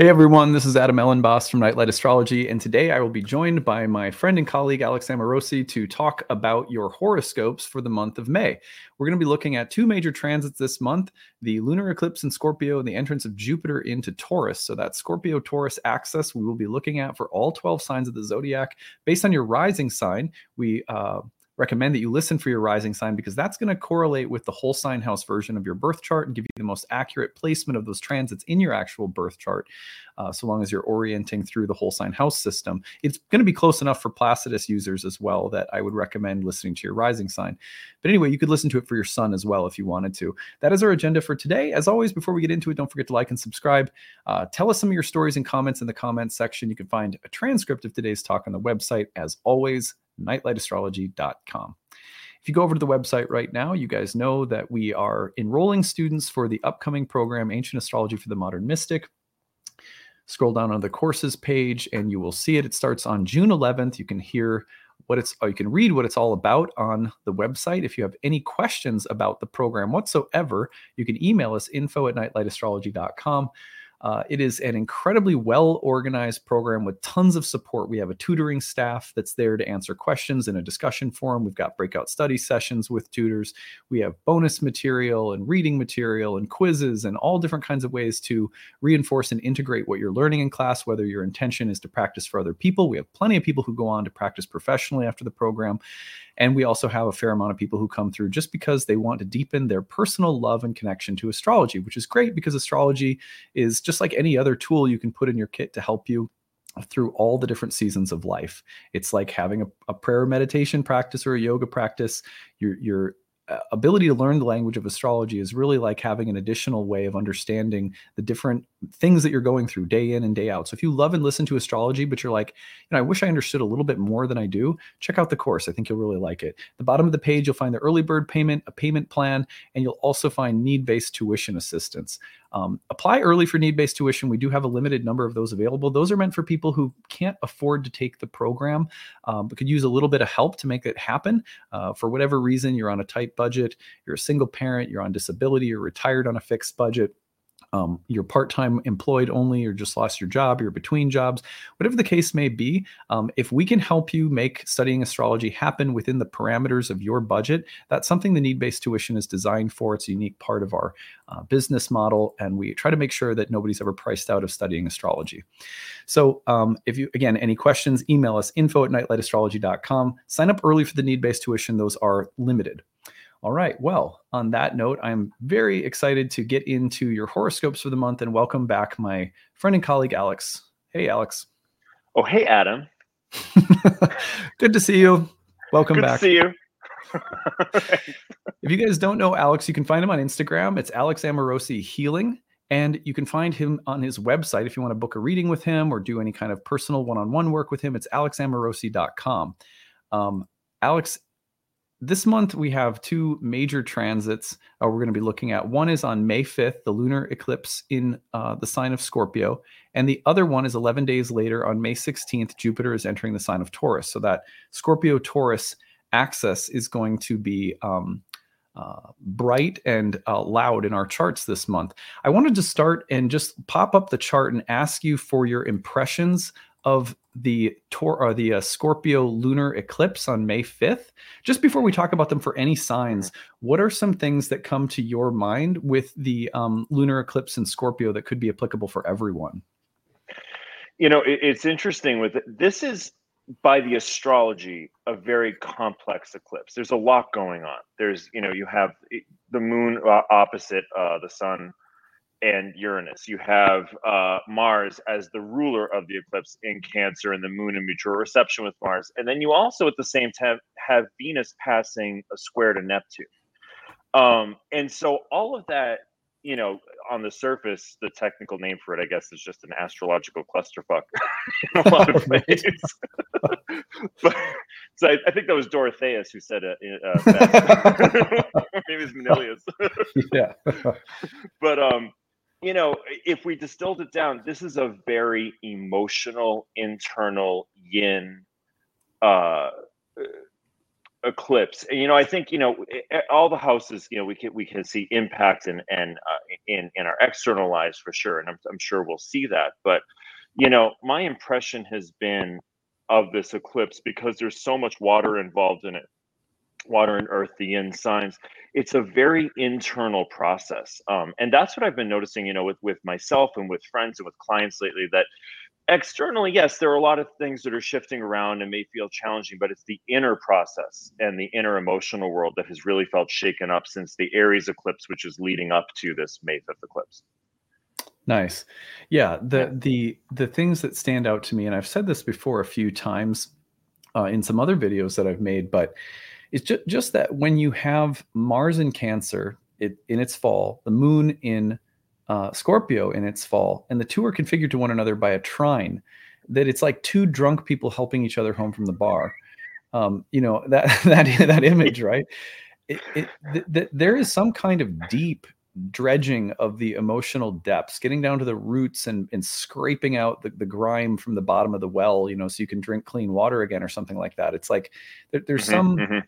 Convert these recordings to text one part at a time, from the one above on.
Hey everyone, this is Adam Elenbaas from Nightlight Astrology, and today I will be joined by my friend and colleague Alex Amorosi to talk about your horoscopes for the month of May. We're going to be looking at two major transits this month the lunar eclipse in Scorpio and the entrance of Jupiter into Taurus. So, that Scorpio Taurus axis we will be looking at for all 12 signs of the zodiac. Based on your rising sign, we uh, recommend that you listen for your rising sign because that's going to correlate with the whole sign house version of your birth chart and give you the most accurate placement of those transits in your actual birth chart. Uh, so long as you're orienting through the whole sign house system, it's going to be close enough for Placidus users as well that I would recommend listening to your rising sign. But anyway, you could listen to it for your sun as well if you wanted to. That is our agenda for today. As always, before we get into it, don't forget to like and subscribe. Uh, tell us some of your stories and comments in the comments section. You can find a transcript of today's talk on the website. As always, nightlightastrology.com. If you go over to the website right now, you guys know that we are enrolling students for the upcoming program, Ancient Astrology for the Modern Mystic. Scroll down on the courses page and you will see it. It starts on June 11th. You can hear what it's, you can read what it's all about on the website. If you have any questions about the program whatsoever, you can email us info at nightlightastrology.com. Uh, it is an incredibly well organized program with tons of support. We have a tutoring staff that's there to answer questions in a discussion forum. We've got breakout study sessions with tutors. We have bonus material and reading material and quizzes and all different kinds of ways to reinforce and integrate what you're learning in class, whether your intention is to practice for other people. We have plenty of people who go on to practice professionally after the program. And we also have a fair amount of people who come through just because they want to deepen their personal love and connection to astrology, which is great because astrology is just like any other tool you can put in your kit to help you through all the different seasons of life. It's like having a, a prayer meditation practice or a yoga practice. You're, you're ability to learn the language of astrology is really like having an additional way of understanding the different things that you're going through day in and day out. So if you love and listen to astrology, but you're like, you know, I wish I understood a little bit more than I do, check out the course. I think you'll really like it. The bottom of the page, you'll find the early bird payment, a payment plan, and you'll also find need-based tuition assistance. Um, apply early for need based tuition. We do have a limited number of those available. Those are meant for people who can't afford to take the program, um, but could use a little bit of help to make it happen. Uh, for whatever reason, you're on a tight budget, you're a single parent, you're on disability, you're retired on a fixed budget um, you're part-time employed only or just lost your job you're between jobs whatever the case may be um, if we can help you make studying astrology happen within the parameters of your budget that's something the need-based tuition is designed for. It's a unique part of our uh, business model and we try to make sure that nobody's ever priced out of studying astrology. So um, if you again any questions email us info at nightlightastrology.com sign up early for the need-based tuition. Those are limited all right. Well, on that note, I'm very excited to get into your horoscopes for the month and welcome back my friend and colleague, Alex. Hey, Alex. Oh, hey, Adam. Good to see you. Welcome Good back. to see you. if you guys don't know Alex, you can find him on Instagram. It's Alex Amorosi Healing. And you can find him on his website if you want to book a reading with him or do any kind of personal one on one work with him. It's alexamorosi.com. Um, Alex this month we have two major transits uh, we're going to be looking at. One is on May 5th, the lunar eclipse in uh, the sign of Scorpio, and the other one is 11 days later on May 16th. Jupiter is entering the sign of Taurus, so that Scorpio Taurus axis is going to be um, uh, bright and uh, loud in our charts this month. I wanted to start and just pop up the chart and ask you for your impressions of the Tor or the uh, Scorpio lunar eclipse on May 5th. Just before we talk about them for any signs, what are some things that come to your mind with the um, lunar eclipse in Scorpio that could be applicable for everyone? You know, it, it's interesting with it. this is by the astrology a very complex eclipse. There's a lot going on. There's, you know, you have the moon uh, opposite uh, the sun and Uranus. You have uh, Mars as the ruler of the eclipse in Cancer and the moon in mutual reception with Mars. And then you also, at the same time, have Venus passing a square to Neptune. Um, and so all of that, you know, on the surface, the technical name for it, I guess, is just an astrological clusterfuck in a lot of ways. but so I, I, think that was Dorotheus who said it. Uh, Maybe it's Manilius. yeah. but um, you know, if we distilled it down, this is a very emotional, internal yin uh, eclipse. You know i think you know all the houses you know we can we can see impact and and uh, in in our external lives for sure and I'm, I'm sure we'll see that. But you know my impression has been of this eclipse because there's so much water involved in it water and earth the yin signs. It's a very internal process um, and that's what i've been noticing you know with with myself and with friends and with clients lately that externally yes there are a lot of things that are shifting around and may feel challenging but it's the inner process and the inner emotional world that has really felt shaken up since the aries eclipse which is leading up to this may 5th eclipse. Nice. Yeah the the the things that stand out to me and i've said this before a few times uh, in some other videos that i've made but it's just, just that when you have mars in cancer it, in its fall the moon in uh, Scorpio in its fall, and the two are configured to one another by a trine. That it's like two drunk people helping each other home from the bar. Um, you know that that that image, right? It, it, th- th- there is some kind of deep dredging of the emotional depths, getting down to the roots and, and scraping out the, the grime from the bottom of the well, you know, so you can drink clean water again or something like that. It's like there, there's mm-hmm, some mm-hmm.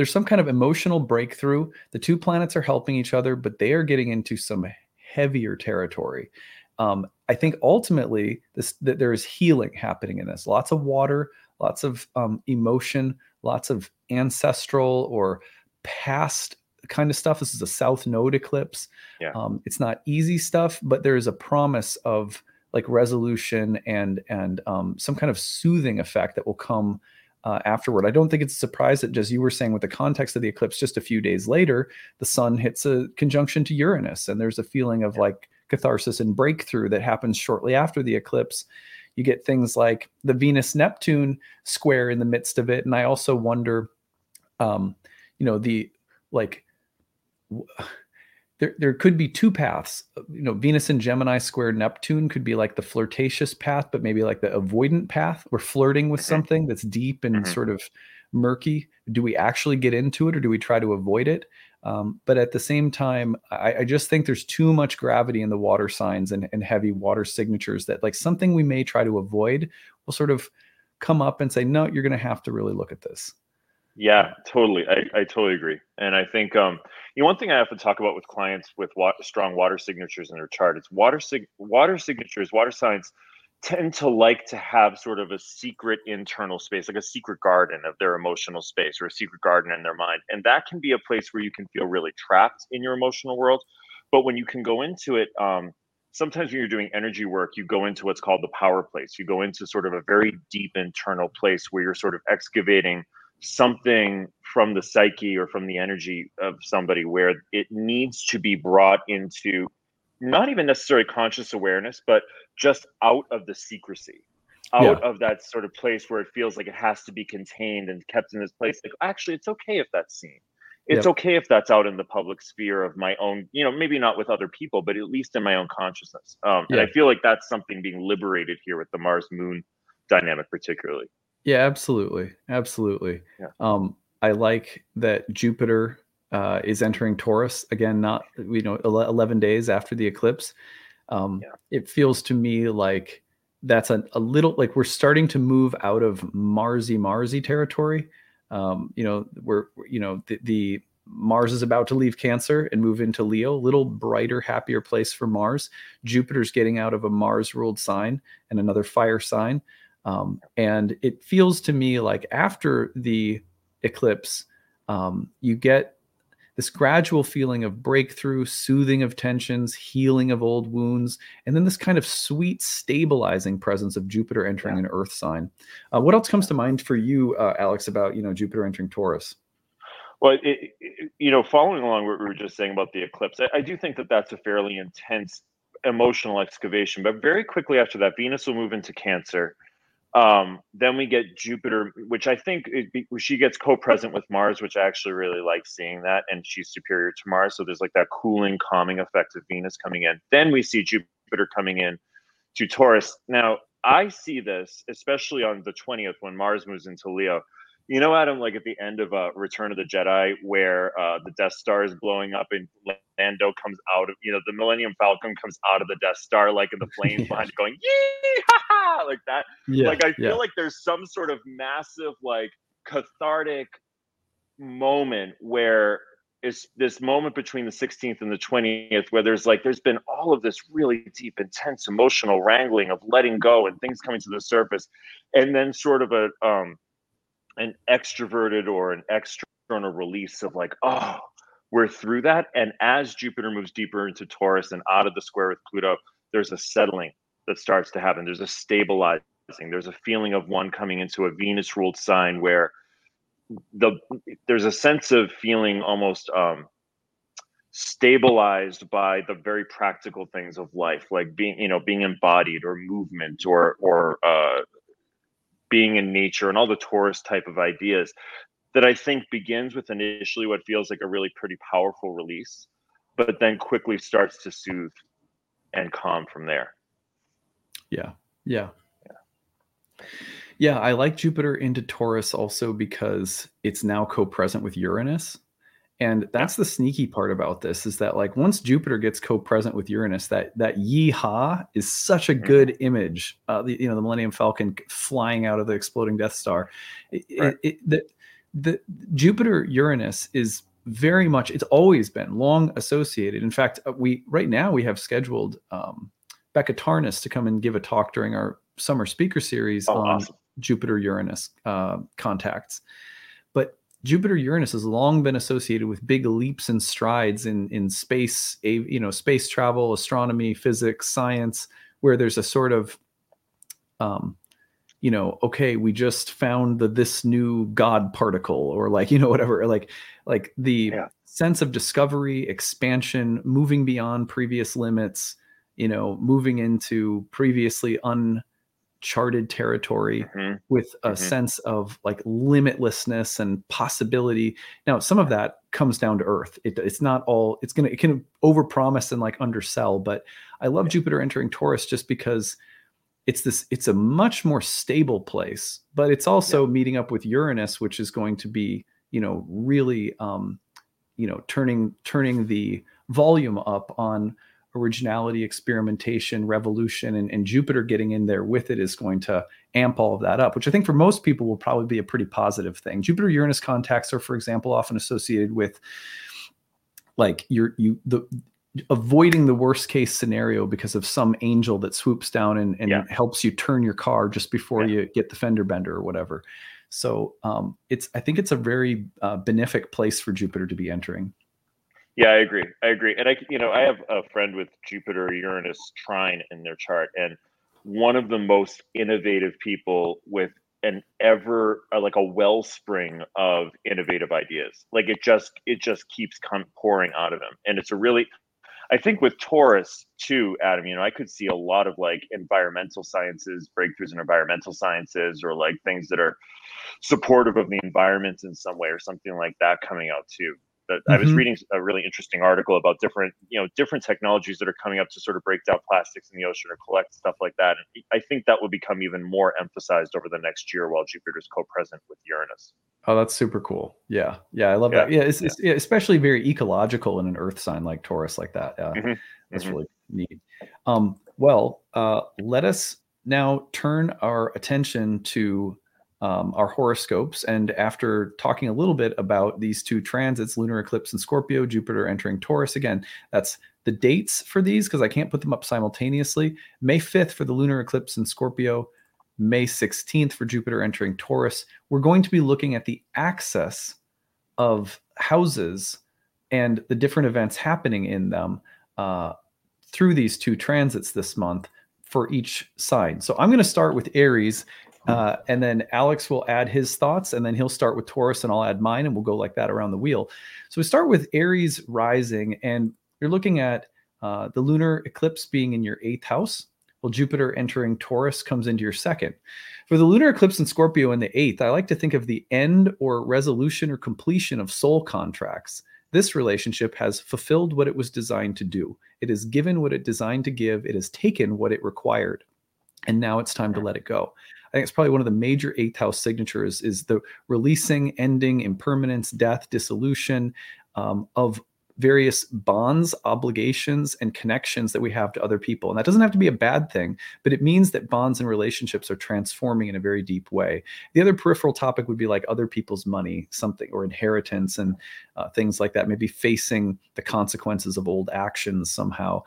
There's some kind of emotional breakthrough. The two planets are helping each other, but they are getting into some heavier territory. Um, I think ultimately this that there is healing happening in this. Lots of water, lots of um, emotion, lots of ancestral or past kind of stuff. This is a South Node eclipse. Yeah. Um, it's not easy stuff, but there is a promise of like resolution and and um, some kind of soothing effect that will come uh, afterward. I don't think it's a surprise that, just you were saying, with the context of the eclipse, just a few days later, the sun hits a conjunction to Uranus, and there's a feeling of like catharsis and breakthrough that happens shortly after the eclipse. You get things like the Venus Neptune square in the midst of it, and I also wonder, um, you know, the like. W- there, there could be two paths. You know, Venus and Gemini square Neptune could be like the flirtatious path, but maybe like the avoidant path. We're flirting with something that's deep and mm-hmm. sort of murky. Do we actually get into it or do we try to avoid it? Um, but at the same time, I, I, just think there's too much gravity in the water signs and, and heavy water signatures that like something we may try to avoid will sort of come up and say, no, you're going to have to really look at this. Yeah, totally. I, I totally agree. And I think um, you know, one thing I to talk about with clients with wa- strong water signatures in their chart, it's water sig- water signatures, water signs tend to like to have sort of a secret internal space, like a secret garden of their emotional space or a secret garden in their mind. And that can be a place where you can feel really trapped in your emotional world. But when you can go into it, um, sometimes when you're doing energy work, you go into what's called the power place. You go into sort of a very deep internal place where you're sort of excavating – something from the psyche or from the energy of somebody where it needs to be brought into not even necessarily conscious awareness, but just out of the secrecy, out yeah. of that sort of place where it feels like it has to be contained and kept in this place. Like, actually, it's okay if that's seen. It's yep. okay if that's out in the public sphere of my own, you know, maybe not with other people, but at least in my own consciousness. Um, yeah. And I feel like that's something being liberated here with the Mars Moon dynamic, particularly. Yeah, absolutely, absolutely. Yeah. Um, I like that Jupiter uh, is entering Taurus again. Not you know eleven days after the eclipse. Um, yeah. It feels to me like that's a, a little like we're starting to move out of Marsy Marsy territory. Um, you know, we're you know the, the Mars is about to leave Cancer and move into Leo, little brighter, happier place for Mars. Jupiter's getting out of a Mars ruled sign and another fire sign. Um, and it feels to me like after the eclipse, um, you get this gradual feeling of breakthrough, soothing of tensions, healing of old wounds, and then this kind of sweet, stabilizing presence of Jupiter entering yeah. an Earth sign. Uh, what else comes to mind for you, uh, Alex, about you know Jupiter entering Taurus? Well, it, it, you know, following along what we were just saying about the eclipse, I, I do think that that's a fairly intense emotional excavation. But very quickly after that, Venus will move into Cancer. Um, then we get Jupiter, which I think it, she gets co-present with Mars, which I actually really like seeing that, and she's superior to Mars. So there's like that cooling, calming effect of Venus coming in. Then we see Jupiter coming in to Taurus. Now I see this, especially on the 20th when Mars moves into Leo. You know, Adam, like at the end of uh, Return of the Jedi, where uh, the Death Star is blowing up and Lando comes out of, you know, the Millennium Falcon comes out of the Death Star, like in the flames yeah. behind, going yee ha ha, like that. Yeah, like I feel yeah. like there's some sort of massive, like cathartic moment where is this moment between the 16th and the 20th where there's like there's been all of this really deep intense emotional wrangling of letting go and things coming to the surface and then sort of a um an extroverted or an external release of like oh we're through that. And as jupiter moves deeper into taurus and out of the square with pluto there's a settling that starts to happen. There's a stabilizing. There's a feeling of one coming into a venus ruled sign where the there's a sense of feeling almost um, stabilized by the very practical things of life, like being you know being embodied or movement or or uh, being in nature and all the Taurus type of ideas that I think begins with initially what feels like a really pretty powerful release, but then quickly starts to soothe and calm from there. Yeah. Yeah. Yeah. Yeah, I like Jupiter into Taurus also because it's now co-present with Uranus. And that's the sneaky part about this is that like once Jupiter gets co-present with Uranus, that that yeehaw is such a good mm-hmm. image. Uh, the, you know, the Millennium Falcon flying out of the exploding Death Star. It, right. it, it, the, the Jupiter Uranus is very much it's always been long associated. In fact, uh, we right now we have scheduled um, Becca Tarnas to come and give a talk during our summer speaker series oh, on awesome. Jupiter Uranus uh, contacts. Jupiter Uranus has long been associated with big leaps and strides in in space, you know, space travel, astronomy, physics, science, where there's a sort of um, you know, okay, we just found the this new God particle, or like, you know, whatever, like like the yeah. sense of discovery, expansion, moving beyond previous limits, you know, moving into previously un charted territory mm-hmm. with a mm-hmm. sense of like limitlessness and possibility now some of that comes down to earth it, it's not all it's gonna it can overpromise and like undersell but i love yeah. jupiter entering taurus just because it's this it's a much more stable place but it's also yeah. meeting up with uranus which is going to be you know really um you know turning turning the volume up on originality, experimentation, revolution, and, and Jupiter getting in there with it is going to amp all of that up, which I think for most people will probably be a pretty positive thing. Jupiter Uranus contacts are, for example, often associated with like you're you the avoiding the worst case scenario because of some angel that swoops down and, and yeah. helps you turn your car just before yeah. you get the fender bender or whatever. So um, it's I think it's a very uh, benefic place for Jupiter to be entering. Yeah, I agree. I agree. And I, you know, I have a friend with Jupiter Uranus trine in their chart, and one of the most innovative people with an ever uh, like a wellspring of innovative ideas. Like it just it just keeps come pouring out of him, and it's a really. I think with Taurus too, Adam, you know, I could see a lot of like environmental sciences, breakthroughs in environmental sciences, or like things that are supportive of the environment in some way, or something like that coming out too mm-hmm. I was mm-hmm. reading a really interesting article about different, you know, different technologies that are coming up to sort of break down plastics in the ocean or collect stuff like that. And I think that will become even more emphasized over the next year while Jupiter's co-present with Uranus. Oh, that's super cool. Yeah, yeah, I love yeah. that. Yeah, it's, yeah. it's yeah, especially very ecological in an Earth sign like Taurus, like that. Yeah, mm-hmm. that's mm-hmm. really neat. Um, well, uh, let us now turn our attention to um, our horoscopes. And after talking a little bit about these two transits, lunar eclipse in Scorpio, Jupiter entering Taurus, again, that's the dates for these because I can't put them up simultaneously. May 5th for the lunar eclipse in Scorpio, May 16th for Jupiter entering Taurus. We're going to be looking at the axis of houses and the different events happening in them uh, through these two transits this month for each sign. So I'm going to start with Aries uh, and then Alex will add his thoughts, and then he'll start with Taurus, and I'll add mine, and we'll go like that around the wheel. So we start with Aries rising, and you're looking at uh, the lunar eclipse being in your eighth house. Well, Jupiter entering Taurus comes into your second. For the lunar eclipse in Scorpio in the eighth, I like to think of the end or resolution or completion of soul contracts. This relationship has fulfilled what it was designed to do. It has given what it designed to give. It has taken what it required. And now it's time to let it go. I think it's probably one of the major eighth house signatures is the releasing, ending, impermanence, death, dissolution um, of various bonds, obligations, and connections that we have to other people. And that doesn't have to be a bad thing, but it means that bonds and relationships are transforming in a very deep way. The other peripheral topic would be like other people's money, something or inheritance and uh, things like that, maybe facing the consequences of old actions somehow.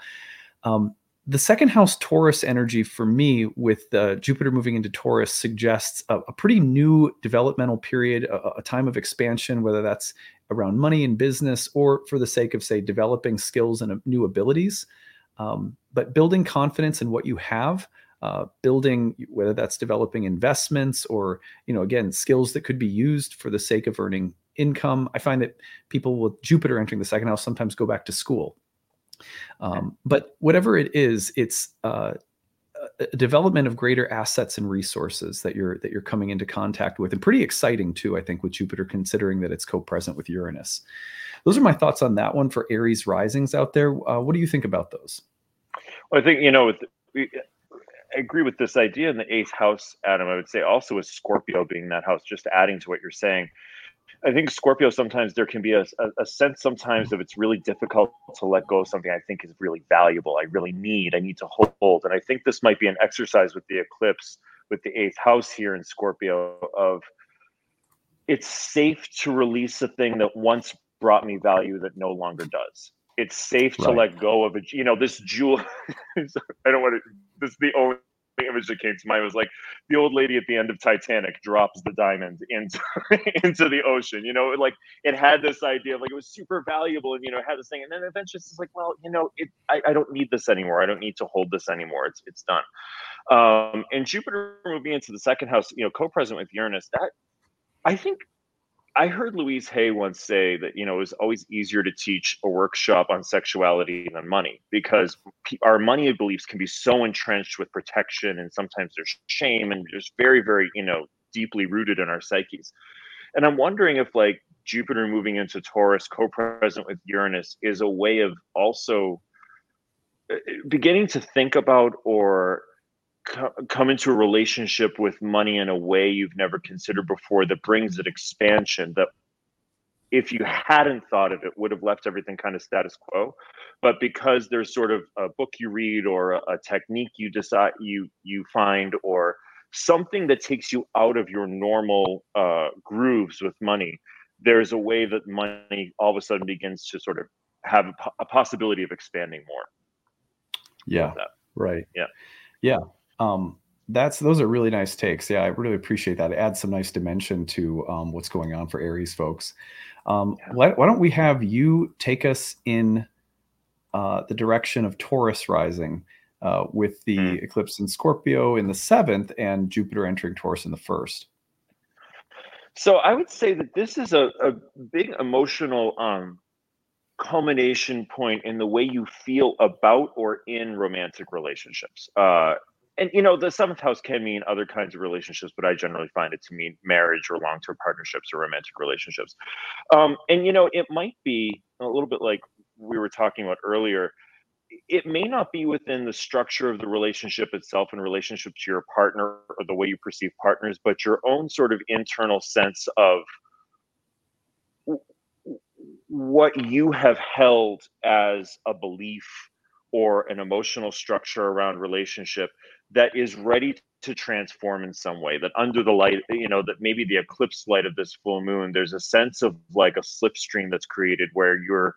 Um, the second house Taurus energy for me, with uh, Jupiter moving into Taurus, suggests a, a pretty new developmental period, a, a, time of expansion, whether that's around money and business or for the sake of, say, developing skills and uh, new abilities. Um, but building confidence in what you have, uh, building whether that's developing investments or, you know, again, skills that could be used for the sake of earning income. I find that people with Jupiter entering the second house sometimes go back to school um, but whatever it is, it's uh, a development of greater assets and resources that you're that you're coming into contact with, and pretty exciting too. I think with Jupiter, considering that it's co-present with Uranus. Those are my thoughts on that one for Aries risings out there. Uh, what do you think about those? Well, I think you know, with, I agree with this idea in the eighth house, Adam. I would say also with Scorpio being that house, just adding to what you're saying. I think Scorpio sometimes there can be a, a, a, sense sometimes of it's really difficult to let go of something I think is really valuable. I really need. I need to hold. And I think this might be an exercise with the eclipse, with the eighth house here in Scorpio of it's safe to release a thing that once brought me value that no longer does. It's safe to let go of it. You know, this jewel. I don't want to. This is the only image that came to mind was like the old lady at the end of Titanic drops the diamond into into the ocean. You know, like it had this idea of like it was super valuable, and you know, had this thing, and then eventually it's like, well, you know, it I, I don't need this anymore. I don't need to hold this anymore. It's it's done. Um, and Jupiter moving into the second house, you know, co-present with Uranus, that I think I heard Louise Hay once say that you know it was always easier to teach a workshop on sexuality than money because our money beliefs can be so entrenched with protection and sometimes there's shame and just very very you know deeply rooted in our psyches. And I'm wondering if like Jupiter moving into Taurus, co-present with Uranus, is a way of also uh, beginning to think about or come into a relationship with money in a way you've never considered before that brings it expansion that if you hadn't thought of it would have left everything kind of status quo. But because there's sort of a book you read or a, a technique you decide you you find or something that takes you out of your normal uh, grooves with money there's a way that money all of a sudden begins to sort of have a, a possibility of expanding more. Yeah. Right. Yeah. Yeah um, that's those are really nice takes. Yeah, I really appreciate that. It adds some nice dimension to um, what's going on for Aries folks. Um, yeah. why, why, don't we have you take us in uh, the direction of Taurus rising uh, with the mm. eclipse in Scorpio in the seventh and Jupiter entering Taurus in the first? So I would say that this is a, a big emotional um, culmination point in the way you feel about or in romantic relationships. Uh, and you know the seventh house can mean other kinds of relationships but i generally find it to mean marriage or long-term partnerships or romantic relationships. Um, and you know it might be a little bit like we were talking about earlier it may not be within the structure of the relationship itself in relationship to your partner or the way you perceive partners but your own sort of internal sense of what you have held as a belief or an emotional structure around relationship that is ready to transform in some way that under the light you know that maybe the eclipse light of this full moon there's a sense of like a slipstream that's created where you're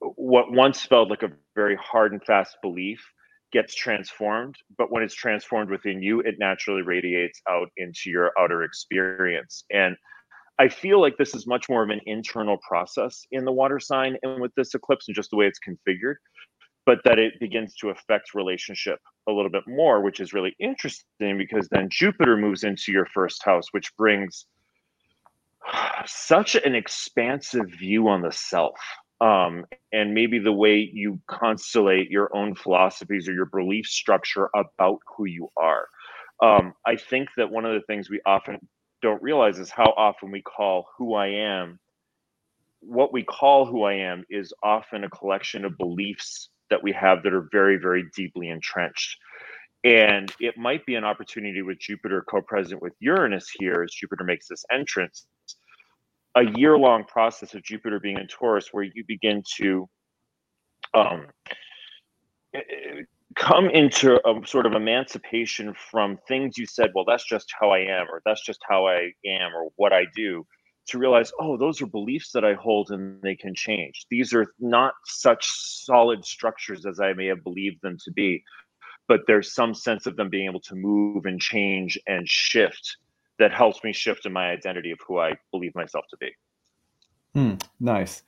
what once felt like a very hard and fast belief gets transformed but when it's transformed within you it naturally radiates out into your outer experience. And i feel like this is much more of an internal process in the water sign and with this eclipse and just the way it's configured but that it begins to affect relationship a little bit more, which is really interesting because then Jupiter moves into your first house, which brings such an expansive view on the self. Um, and maybe the way you constellate your own philosophies or your belief structure about who you are. Um, I think that one of the things we often don't realize is how often we call who I am what we call who I am is often a collection of beliefs that we have that are very, very deeply entrenched. And it might be an opportunity with Jupiter co present with Uranus here as Jupiter makes this entrance a year long process of Jupiter being in Taurus where you begin to um, come into a sort of emancipation from things you said, well, that's just how I am, or that's just how I am, or what I do, to realize, oh, those are beliefs that I hold and they can change. These are not such solid structures as I may have believed them to be, but there's some sense of them being able to move and change and shift that helps me shift in my identity of who I believe myself to be. Hmm, nice.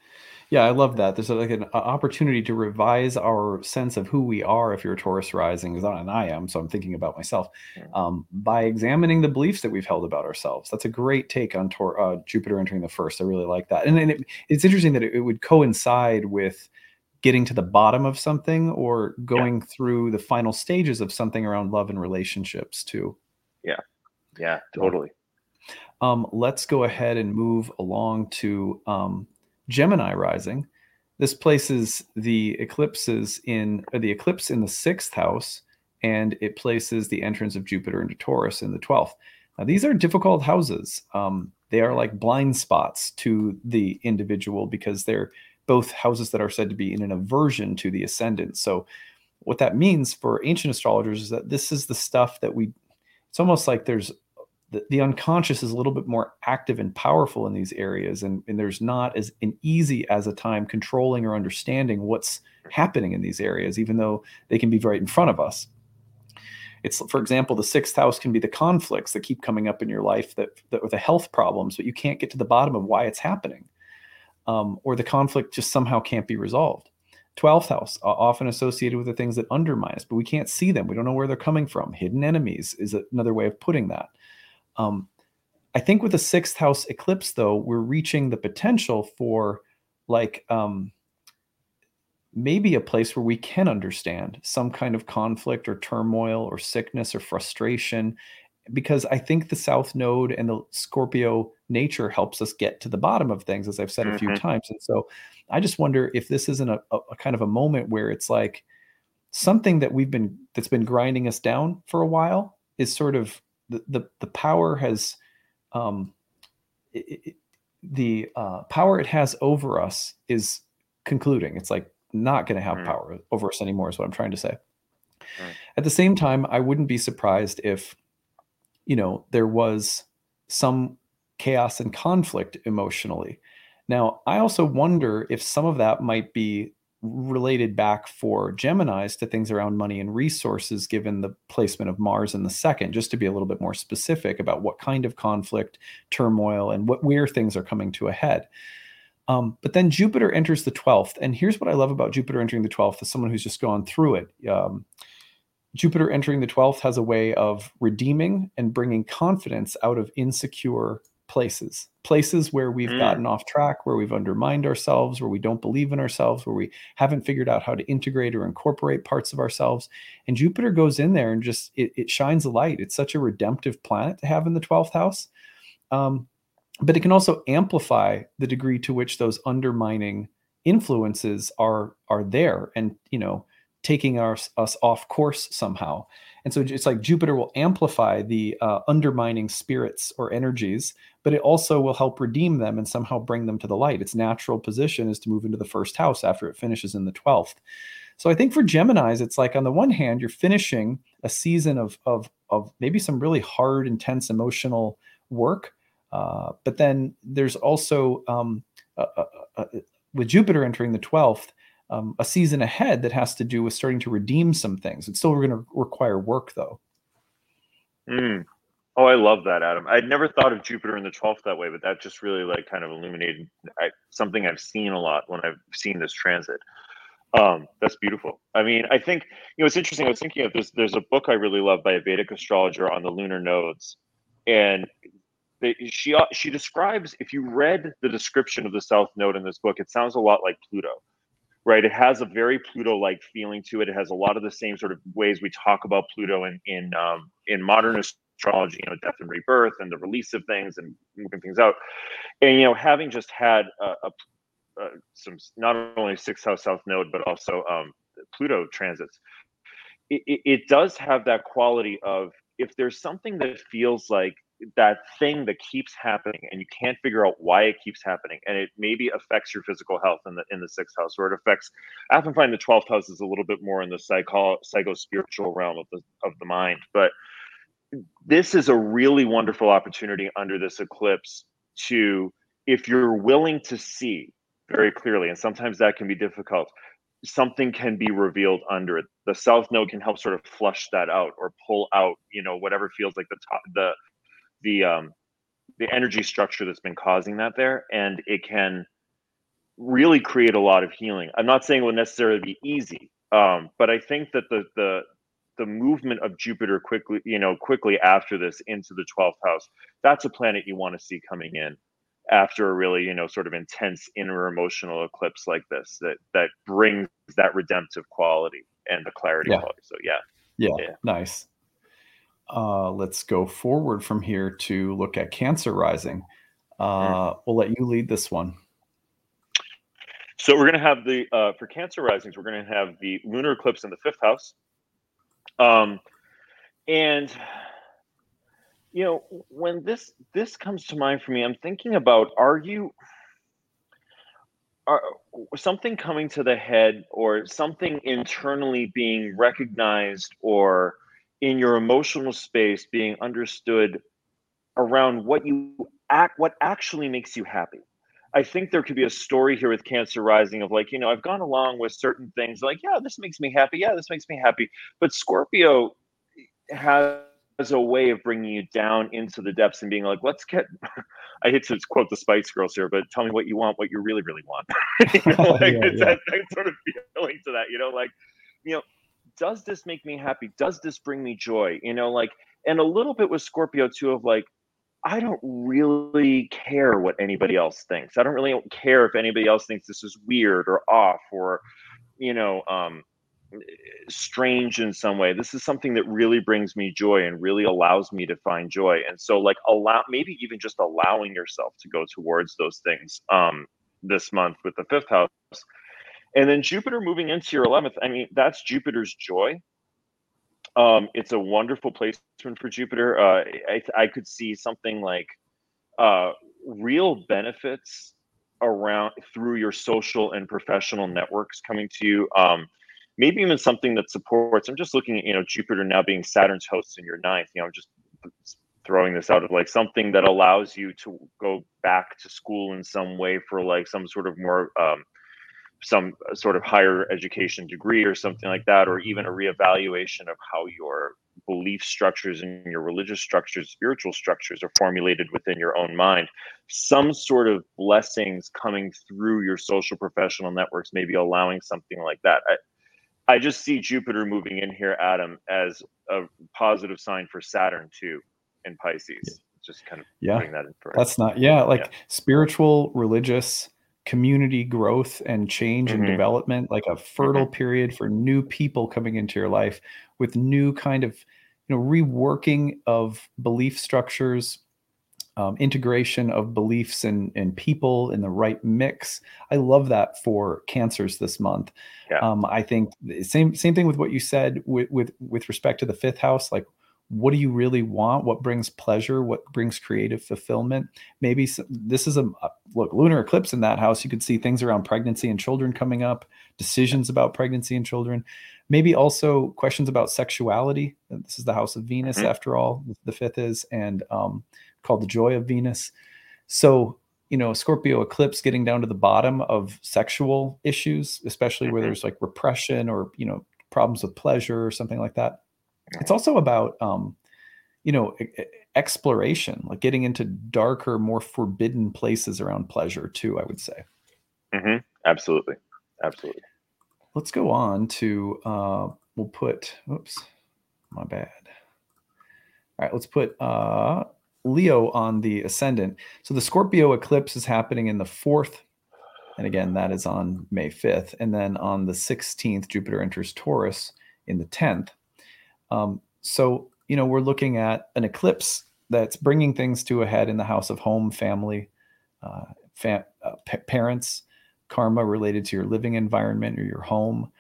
Yeah, I love that. There's like an opportunity to revise our sense of who we are if you're a Taurus rising, and I am, so I'm thinking about myself, um, by examining the beliefs that we've held about ourselves. That's a great take on Tor- uh, Jupiter entering the first. I really like that. And, and it, it's interesting that it, it, would coincide with getting to the bottom of something or going yeah. through the final stages of something around love and relationships too. Yeah. Yeah, totally. Um, let's go ahead and move along to um, Gemini rising. This places the eclipses in the eclipse in the sixth house, and it places the entrance of Jupiter into Taurus in the twelfth. Now, these are difficult houses. Um, they are like blind spots to the individual because they're both houses that are said to be in an aversion to the ascendant. So, what that means for ancient astrologers is that this is the stuff that we. It's almost like there's the, unconscious is a little bit more active and powerful in these areas and, and there's not as an easy as a time controlling or understanding what's happening in these areas even though they can be right in front of us. It's for example the sixth house can be the conflicts that keep coming up in your life that, that or the health problems but you can't get to the bottom of why it's happening um, or the conflict just somehow can't be resolved. 12th house often associated with the things that undermine us but we can't see them. We don't know where they're coming from. Hidden enemies is another way of putting that um, I think with the sixth house eclipse, though, we're reaching the potential for like um, maybe a place where we can understand some kind of conflict or turmoil or sickness or frustration. Because I think the South Node and the Scorpio nature helps us get to the bottom of things, as I've said mm-hmm. a few mm-hmm. times. And so I just wonder if this isn't a, a kind of a moment where it's like something that we've been that's been grinding us down for a while is sort of the the, the power has um, it, it, the uh, power it has over us is concluding. It's like not going to have mm. power over us anymore. Is what I'm trying to say. Mm. At the same time, I wouldn't be surprised if you know there was some chaos and conflict emotionally. Now, I also wonder if some of that might be related back for Geminis to things around money and resources, given the placement of Mars in the second, just to be a little bit more specific about what kind of conflict, turmoil, and what where things are coming to a head. Um, but then Jupiter enters the 12th. And here's what I love about Jupiter entering the 12th as someone who's just gone through it. Um, Jupiter entering the 12th has a way of redeeming and bringing confidence out of insecure places places where we've mm. gotten off track where we've undermined ourselves where we don't believe in ourselves where we haven't figured out how to integrate or incorporate parts of ourselves. And jupiter goes in there and just it, it shines a light. It's such a redemptive planet to have in the 12th house. Um, but it can also amplify the degree to which those undermining influences are are there and you know taking our, us off course somehow. And so it's like Jupiter will amplify the uh, undermining spirits or energies, but it also will help redeem them and somehow bring them to the light. Its natural position is to move into the first house after it finishes in the 12th. So I think for Geminis, it's like on the one hand, you're finishing a season of, of, of maybe some really hard, intense emotional work. Uh, but then there's also, um, uh, uh, uh with Jupiter entering the 12th, um, a season ahead that has to do with starting to redeem some things. It's still going to require work, though. Mm. Oh, I love that, Adam. I'd never thought of Jupiter in the 12th that way, but that just really like kind of illuminated I, something I've seen a lot when I've seen this transit. Um, that's beautiful. I mean, I think you know it's interesting. I was thinking of this. There's a book I really love by a Vedic astrologer on the lunar nodes, and they, she she describes if you read the description of the South Node in this book, it sounds a lot like Pluto right? It has a very Pluto-like feeling to it. It has a lot of the same sort of ways we talk about Pluto in in um, in modern astrology, you know, death and rebirth, and the release of things and moving things out. And you know, having just had a, a, a some not only sixth house south node, but also um, Pluto transits, it, it, it does have that quality of if there's something that feels like that thing that keeps happening and you can't figure out why it keeps happening and it maybe affects your physical health in the in the sixth house or it affects i often find the 12th house is a little bit more in the psycho psycho spiritual realm of the of the mind but this is a really wonderful opportunity under this eclipse to if you're willing to see very clearly and sometimes that can be difficult something can be revealed under it the south node can help sort of flush that out or pull out you know whatever feels like the top the the um, the energy structure that's been causing that there, and it can really create a lot of healing. I'm not saying it will necessarily be easy, um, but I think that the the the movement of Jupiter quickly, you know, quickly after this into the 12th house, that's a planet you want to see coming in after a really, you know, sort of intense inner emotional eclipse like this that that brings that redemptive quality and the clarity yeah. quality. So yeah. Yeah, yeah. nice uh, let's go forward from here to look at Cancer rising. Uh, mm. We'll let you lead this one. So we're going to have the uh, for Cancer risings. We're going to have the lunar eclipse in the fifth house, um, and you know when this this comes to mind for me, I'm thinking about are you are something coming to the head or something internally being recognized or in your emotional space being understood around what you act what actually makes you happy i think there could be a story here with cancer rising of like you know i've gone along with certain things like yeah this makes me happy yeah this makes me happy but scorpio has a way of bringing you down into the depths and being like let's get i hate to quote the spice girls here but tell me what you want what you really really want you know, like yeah, it's yeah. That, that sort of feeling to that you know like you know does this make me happy? Does this bring me joy? You know, like, and a little bit with Scorpio too of like, I don't really care what anybody else thinks. I don't really care if anybody else thinks this is weird or off or, you know, um, strange in some way. This is something that really brings me joy and really allows me to find joy. And so, like, allow maybe even just allowing yourself to go towards those things um, this month with the fifth house and then Jupiter moving into your 11th, I mean, that's Jupiter's joy. Um, it's a wonderful placement for Jupiter. Uh, I, I could see something like uh, real benefits around through your social and professional networks coming to you. Um, maybe even something that supports. I'm just looking at you know Jupiter now being Saturn's host in your ninth. You know, I'm just throwing this out of like something that allows you to go back to school in some way for like some sort of more um, some sort of higher education degree or something like that, or even a reevaluation of how your belief structures and your religious structures, spiritual structures are formulated within your own mind. Some sort of blessings coming through your social professional networks, maybe allowing something like that. I, I just see Jupiter moving in here, Adam, as a positive sign for Saturn too in Pisces. Just kind of yeah, putting that in for that's not yeah, like yeah. spiritual, religious community growth and change mm-hmm. and development like a fertile mm-hmm. period for new people coming into your life with new kind of you know reworking of belief structures um, integration of beliefs and, and people in the right mix i love that for cancers this month yeah. um, i think same same thing with what you said with, with with respect to the fifth house like what do you really want? What brings pleasure? What brings creative fulfillment? Maybe some, this is a look lunar eclipse in that house. You could see things around pregnancy and children coming up decisions about pregnancy and children. Maybe also questions about sexuality. This is the house of venus mm-hmm. after all the fifth is and um, called the joy of venus. So you know scorpio eclipse getting down to the bottom of sexual issues especially where mm-hmm. there's like repression or you know problems with pleasure or something like that it's also about um, you know exploration like getting into darker more forbidden places around pleasure too i would say. Mm-hmm. absolutely. Absolutely. Let's go on to uh, we'll put oops my bad. All right let's put uh, leo on the ascendant. So the scorpio eclipse is happening in the fourth and again that is on may 5th and then on the 16th jupiter enters taurus in the 10th um, so, you know, we're looking at an eclipse that's bringing things to a head in the house of home, family, uh, uh, pa- parents, karma related to your living environment or your home.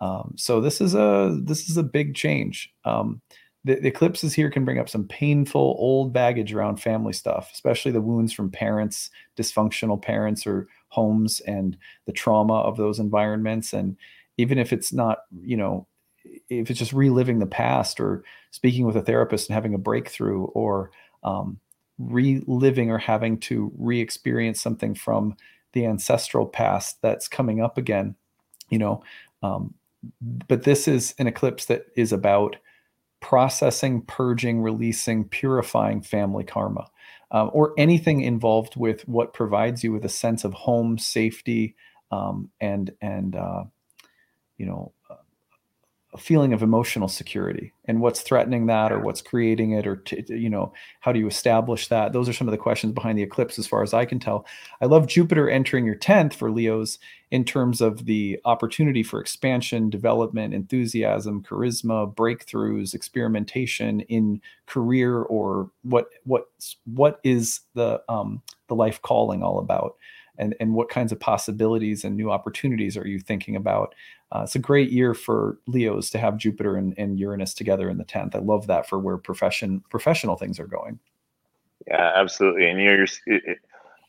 Um, so this is a this is a big change. Um, the, the eclipses here can bring up some painful old baggage around family stuff, especially the wounds from parents, dysfunctional parents or homes, and the trauma of those environments. And even if it's not, you know, if it's just reliving the past or speaking with a therapist and having a breakthrough or um, reliving or having to re-experience something from the ancestral past that's coming up again you know um, but this is an eclipse that is about processing purging releasing purifying family karma um, or anything involved with what provides you with a sense of home safety um, and and uh, you know a feeling of emotional security and what's threatening that or what's creating it or t- you know how do you establish that? Those are some of the questions behind the eclipse as far as i can tell. I love jupiter entering your 10th for leos in terms of the opportunity for expansion development enthusiasm charisma breakthroughs experimentation in career or what what what is the um the life calling all about and and what kinds of possibilities and new opportunities are you thinking about uh, it's a great year for Leos to have Jupiter and, and Uranus together in the 10th. I love that for where profession professional things are going. Yeah, absolutely. And you know, you're, it,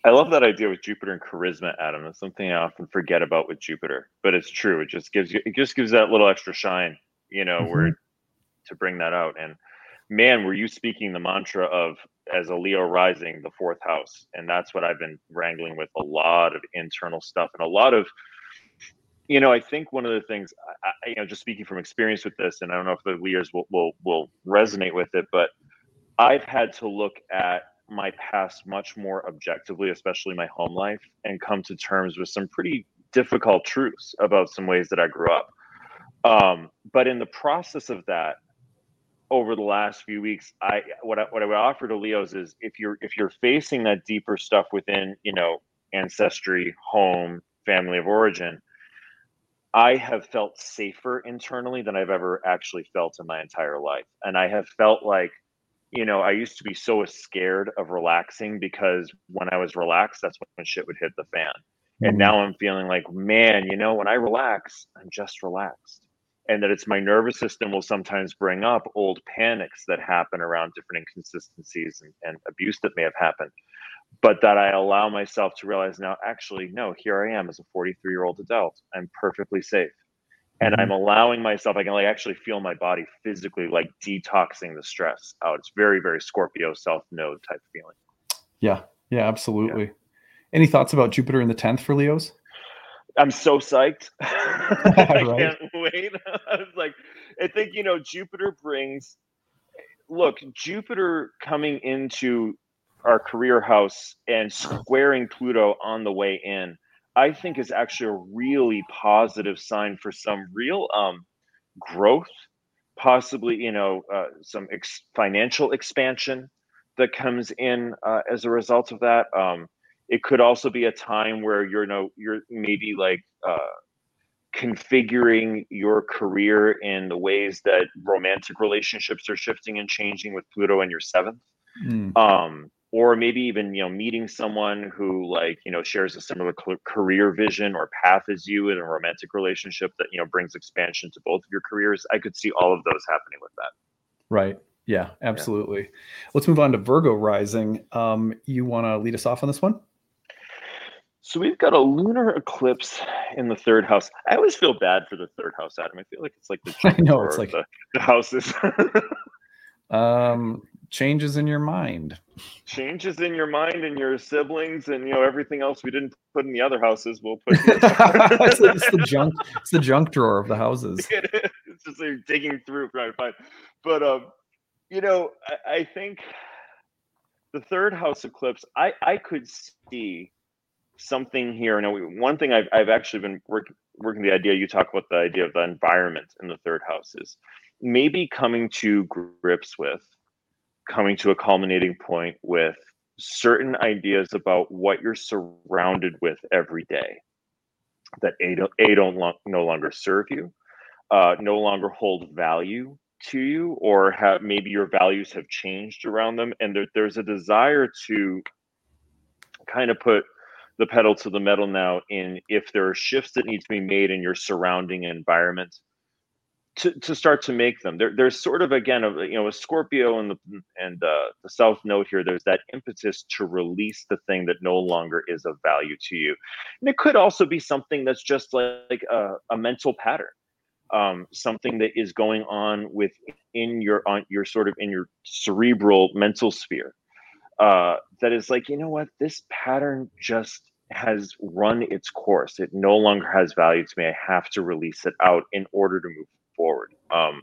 I love that idea with Jupiter and charisma, Adam. It's something I often forget about with Jupiter, but it's true. It just gives you, it just gives that little extra shine, you know, mm-hmm. where to bring that out. And man, were you speaking the mantra of as a Leo rising, the fourth house, and that's what I've been wrangling with a lot of internal stuff and a lot of you know, I think one of the things, I, you know, just speaking from experience with this, and I don't know if the leaders will, will will resonate with it, but I've had to look at my past much more objectively, especially my home life, and come to terms with some pretty difficult truths about some ways that I grew up. Um, but in the process of that, over the last few weeks, I what I, what I would offer to Leos is if you're if you're facing that deeper stuff within, you know, ancestry, home, family of origin I have felt safer internally than I've ever actually felt in my entire life. And I have felt like, you know, I used to be so scared of relaxing because when I was relaxed, that's when shit would hit the fan. Mm-hmm. And now I'm feeling like, man, you know, when I relax, I'm just relaxed. And that it's my nervous system will sometimes bring up old panics that happen around different inconsistencies and, and abuse that may have happened but that I allow myself to realize now, actually, no, here I am as a 43 year old adult. I'm perfectly safe. And mm-hmm. I'm allowing myself, I can like actually feel my body physically like detoxing the stress out. It's very, very Scorpio South node type feeling. Yeah. Yeah, absolutely. Yeah. Any thoughts about Jupiter in the 10th for Leos? I'm so psyched. I can't wait. I was like, I think, you know, Jupiter brings, look, Jupiter coming into our career house and squaring Pluto on the way in, I think is actually a really positive sign for some real um, growth, possibly you know uh, some ex- financial expansion that comes in uh, as a result of that. Um, it could also be a time where you're you know you're maybe like uh, configuring your career in the ways that romantic relationships are shifting and changing with Pluto in your seventh. Mm. Um, or maybe even you know meeting someone who like you know shares a similar career vision or path as you in a romantic relationship that you know brings expansion to both of your careers i could see all of those happening with that right yeah absolutely yeah. let's move on to virgo rising um, you want to lead us off on this one so we've got a lunar eclipse in the third house. I always feel bad for the third house, Adam. I feel like it's like the I know it's like the, the houses. um, changes in your mind changes in your mind and your siblings and you know everything else we didn't put in the other houses we'll put it's, it's, the junk it's the junk drawer of the houses it's just like digging through trying to find but um you know I, I think the third house eclipse i i could see something here. Now one thing i've, I've actually been working working the idea you talk about the idea of the environment in the third house is maybe coming to grips with coming to a culminating point with certain ideas about what you're surrounded with every day that a don't, a don't lo- no longer serve you uh, no longer hold value to you or have maybe your values have changed around them and there, there's a desire to kind of put the pedal to the metal now in if there are shifts that need to be made in your surrounding environment to, to start to make them. There, there's sort of again a you know a Scorpio and the and uh, the South node here. There's that impetus to release the thing that no longer is of value to you, and it could also be something that's just like, a, a mental pattern, um, something that is going on within your on your sort of in your cerebral mental sphere. Uh, that is like you know what this pattern just has run its course. It no longer has value to me. I have to release it out in order to move forward. Um,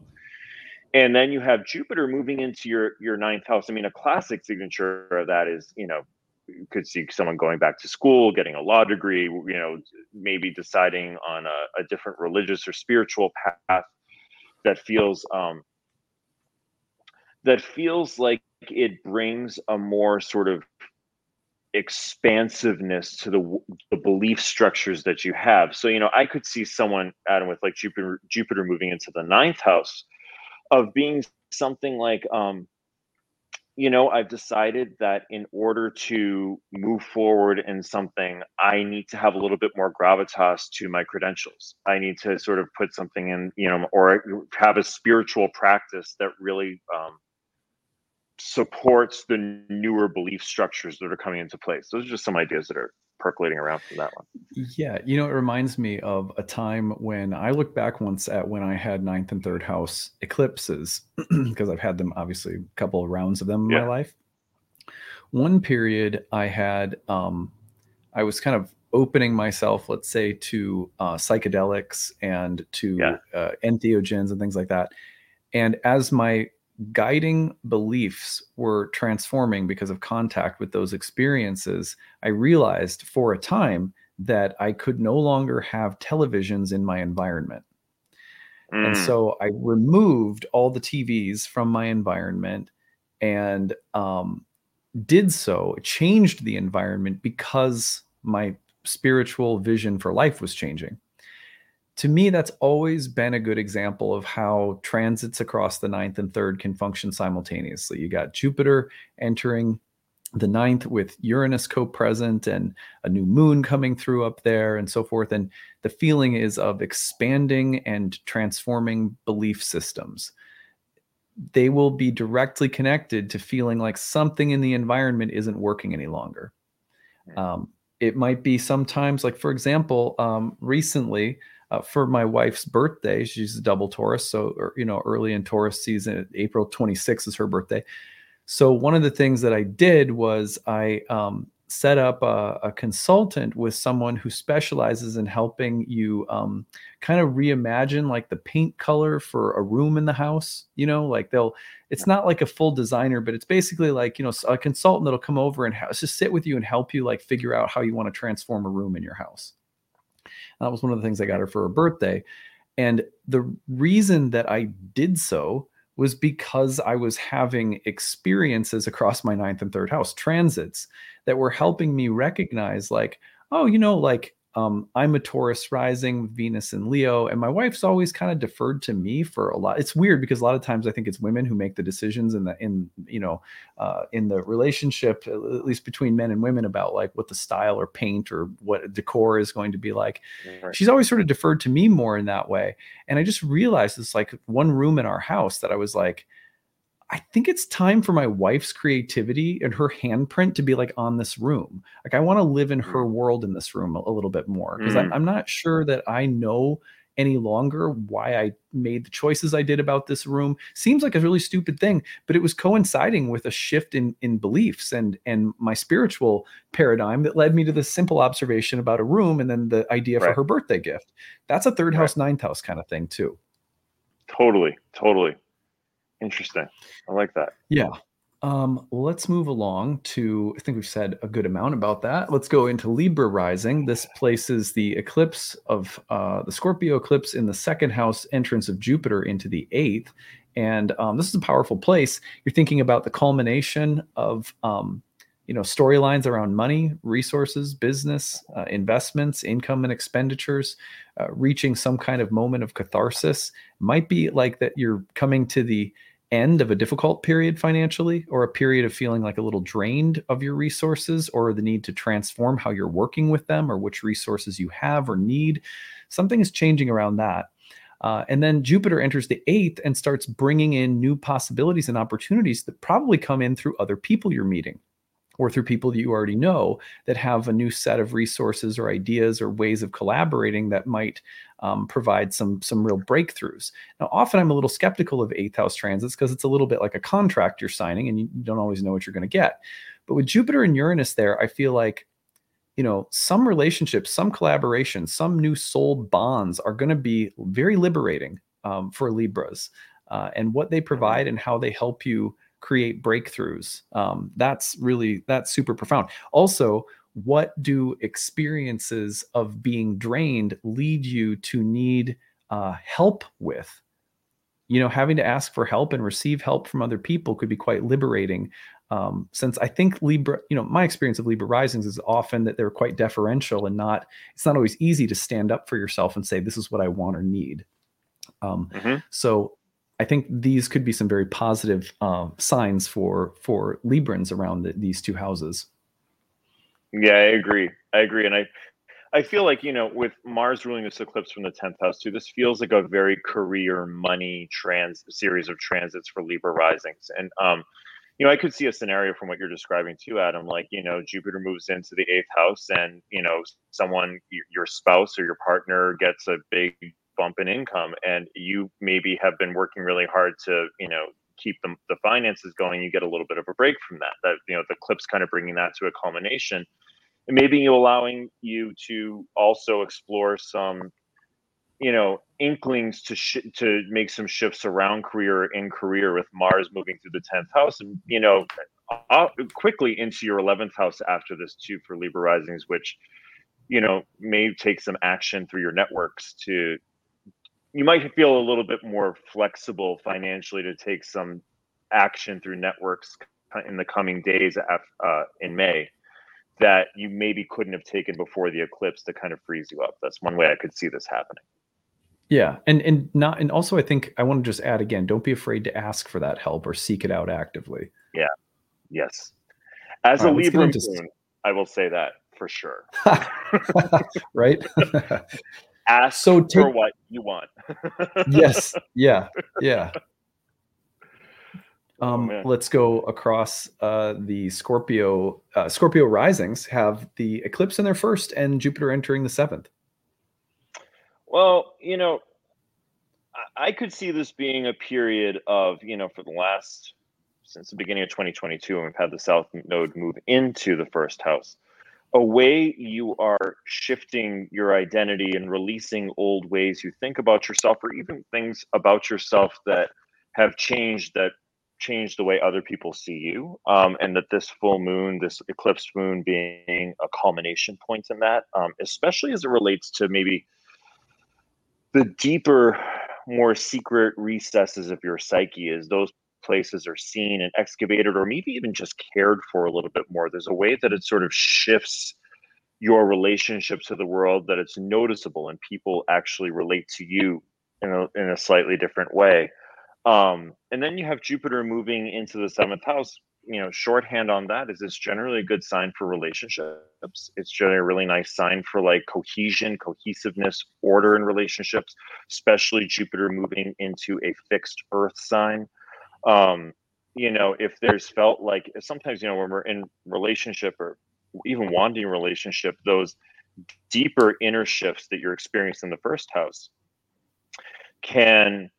and then you have Jupiter moving into your your ninth house. I mean, a classic signature of that is you know you could see someone going back to school, getting a law degree, you know, maybe deciding on a, a different religious or spiritual path that feels um, that feels like it brings a more sort of expansiveness to the, the belief structures that you have. So, you know, I could see someone, Adam, with like Jupiter, Jupiter moving into the ninth house of being something like, um, you know, I've decided that in order to move forward in something, I need to have a little bit more gravitas to my credentials. I need to sort of put something in, you know, or have a spiritual practice that really um, supports the newer belief structures that are coming into place. Those are just some ideas that are percolating around from that one. Yeah, you know, it reminds me of a time when I look back once at when I had ninth and third house eclipses, because I've had them obviously a couple of rounds of them in yeah. my life. One period I had, um, I was kind of opening myself, let's say, to uh, psychedelics and to yeah. uh, entheogens and things like that. And as my guiding beliefs were transforming because of contact with those experiences, I realized for a time that I could no longer have televisions in my environment. Mm. And so I removed all the TVs from my environment and um, did so, changed the environment because my spiritual vision for life was changing to me, that's always been a good example of how transits across the ninth and third can function simultaneously. You got Jupiter entering the ninth with Uranus co present and a new moon coming through up there and so forth. And the feeling is of expanding and transforming belief systems. They will be directly connected to feeling like something in the environment isn't working any longer. Hmm. Um, it might be sometimes, like, for example, um, recently, uh, for my wife's birthday. She's a double Taurus, so or, you know early in Taurus season. April 26th is her birthday. So one of the things that I did was I um, set up a, a, consultant with someone who specializes in helping you um, kind of reimagine like the paint color for a room in the house. You know, like they'll. It's not like a full designer, but it's basically like you know a consultant that'll come over and just sit with you and help you like figure out how you want to transform a room in your house. That was one of the things I got her for her birthday. And the reason that I did so was because I was having experiences across my ninth and third house transits that were helping me recognize, like, oh, you know, like um, I'm a Taurus rising, Venus and Leo, and my wife's always kind of deferred to me for a lot. It's weird because a lot of times I think it's women who make the decisions in the in you know uh, in the relationship, at least between men and women, about like what the style or paint or what decor is going to be like. Right. She's always sort of deferred to me more in that way, and I just realized it's like one room in our house that I was like I think it's time for my wife's creativity and her handprint to be like on this room. Like I want to live in her mm. world in this room a, a little bit more because mm. I'm, not sure that I know any longer why I made the choices I did about this room. Seems like a really stupid thing, but it was coinciding with a shift in in beliefs and and my spiritual paradigm that led me to this simple observation about a room and then the idea right. for her birthday gift. That's a third house, right. ninth house kind of thing too. Totally, totally. Interesting. I like that. Yeah. Um, let's move along to, I think we've said a good amount about that. Let's go into Libra rising. This places the eclipse of uh, the Scorpio eclipse in the second house entrance of Jupiter into the eighth. And um, this is a powerful place. You're thinking about the culmination of, um, you know, storylines around money, resources, business, uh, investments, income and expenditures, uh, reaching some kind of moment of catharsis. Might be like that you're coming to the end of a difficult period financially or a period of feeling like a little drained of your resources or the need to transform how you're working with them or which resources you have or need something is changing around that. Uh, and then Jupiter enters the eighth and starts bringing in new possibilities and opportunities that probably come in through other people you're meeting or through people that you already know that have a new set of resources or ideas or ways of collaborating that might um, provide some some real breakthroughs. Now, often I'm a little skeptical of eighth house transits because it's a little bit like a contract you're signing and you don't always know what you're going to get. But with Jupiter and Uranus there, I feel like you know some relationships, some collaborations, some new soul bonds are going to be very liberating um, for Libras, uh, and what they provide and how they help you create breakthroughs. Um, that's really that's super profound. Also, what do experiences of being drained lead you to need uh, help with? You know, having to ask for help and receive help from other people could be quite liberating. Um, since I think Libra, you know, my experience of Libra risings is often that they're quite deferential and not, it's not always easy to stand up for yourself and say, this is what I want or need. Um, mm-hmm. So I think these could be some very positive uh, signs for for Librans around the, these two houses. Yeah, I agree. I agree, and I I feel like you know with Mars ruling this eclipse from the tenth house too, this feels like a very career money trans series of transits for Libra risings, and um, you know I could see a scenario from what you're describing too, Adam. Like you know Jupiter moves into the eighth house, and you know someone your spouse or your partner gets a big bump in income and you maybe have been working really hard to you know keep the, the finances going you get a little bit of a break from that that you know the eclipse kind of bringing that to a culmination. And maybe you allowing you to also explore some you know inklings to sh- to make some shifts around career in career with mars moving through the 10th house and you know uh, quickly into your 11th house after this too for libra risings which you know may take some action through your networks to you might feel a little bit more flexible financially to take some action through networks in the coming days uh, in May that you maybe couldn't have taken before the eclipse to kind of freeze you up. That's one way I could see this happening. Yeah, and and not and also I think I want to just add again, don't be afraid to ask for that help or seek it out actively. Yeah. Yes. As All a right, Libra moon, I will say that for sure. right? ask so take, for what you want. yes. Yeah. Yeah. Oh, um, oh, let's go across uh, the Scorpio. Uh, Scorpio risings have the eclipse in their first and Jupiter entering the seventh. Well, you know, I could see this being a period of, you know, for the last since the beginning of 2022, and we've had the South Node move into the first house a way you are shifting your identity and releasing old ways you think about yourself or even things about yourself that have changed that change the way other people see you um, and that this full moon this eclipsed moon being a culmination point in that um, especially as it relates to maybe the deeper more secret recesses of your psyche is those places are seen and excavated or maybe even just cared for a little bit more. There's a way that it sort of shifts your relationship to the world that it's noticeable and people actually relate to you in a, in a slightly different way. Um, and then you have jupiter moving into the seventh house. You know shorthand on that is it's generally a good sign for relationships. It's generally a really nice sign for like cohesion cohesiveness order in relationships especially jupiter moving into a fixed earth sign um, you know, if there's felt like sometimes, you know, when we're in relationship or even wanting relationship, those deeper inner shifts that you're experiencing in the first house can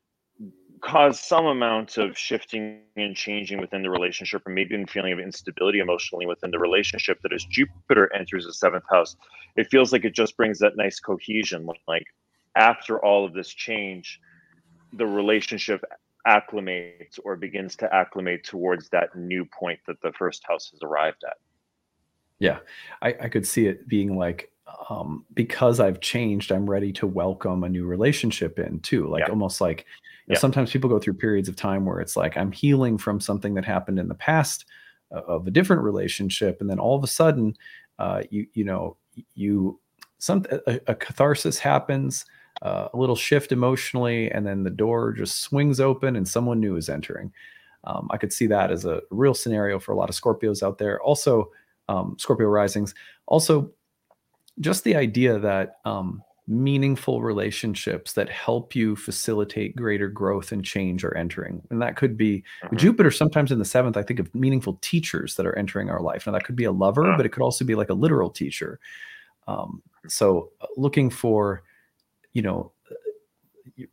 cause some amount of shifting and changing within the relationship, or maybe a feeling of instability emotionally within the relationship. That as Jupiter enters the seventh house, it feels like it just brings that nice cohesion. Like after all of this change, the relationship acclimates or begins to acclimate towards that new point that the first house has arrived at. Yeah, I, I could see it being like, um, because I've changed, I'm ready to welcome a new relationship in too. Like yeah. almost like you know, yeah. sometimes people go through periods of time where it's like I'm healing from something that happened in the past uh, of a different relationship, and then all of a sudden, uh, you you know you some a, a catharsis happens uh, a little shift emotionally, and then the door just swings open and someone new is entering. Um, I could see that as a real scenario for a lot of Scorpios out there. Also, um, Scorpio risings. Also, just the idea that um, meaningful relationships that help you facilitate greater growth and change are entering. And that could be mm-hmm. Jupiter, sometimes in the seventh, I think of meaningful teachers that are entering our life. Now, that could be a lover, but it could also be like a literal teacher. Um, so, uh, looking for, you know, you,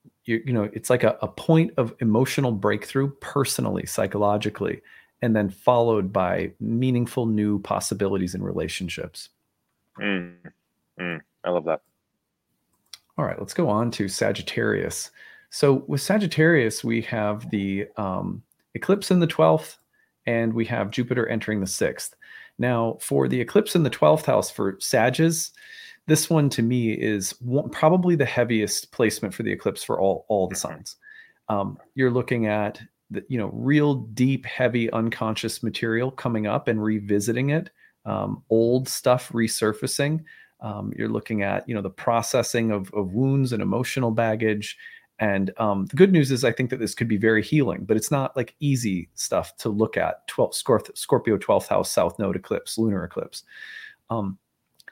you, know, it's like a, a point of emotional breakthrough personally, psychologically, and then followed by meaningful new possibilities in relationships. Mm. Mm. I love that. All right, let's go on to Sagittarius. So with Sagittarius, we have the um, eclipse in the 12th, and we have Jupiter entering the 6th. Now, for the eclipse in the 12th house for Sages, this one to me is one, probably the heaviest placement for the eclipse for all, all the mm-hmm. signs. Um, you're looking at the, you know real deep, heavy, unconscious material coming up and revisiting it, um, old stuff resurfacing. Um, you're looking at you know the processing of, of wounds and emotional baggage. And um, the good news is, I think that this could be very healing, but it's not like easy stuff to look at. 12, Scorpio 12th house South Node eclipse, lunar eclipse. Um,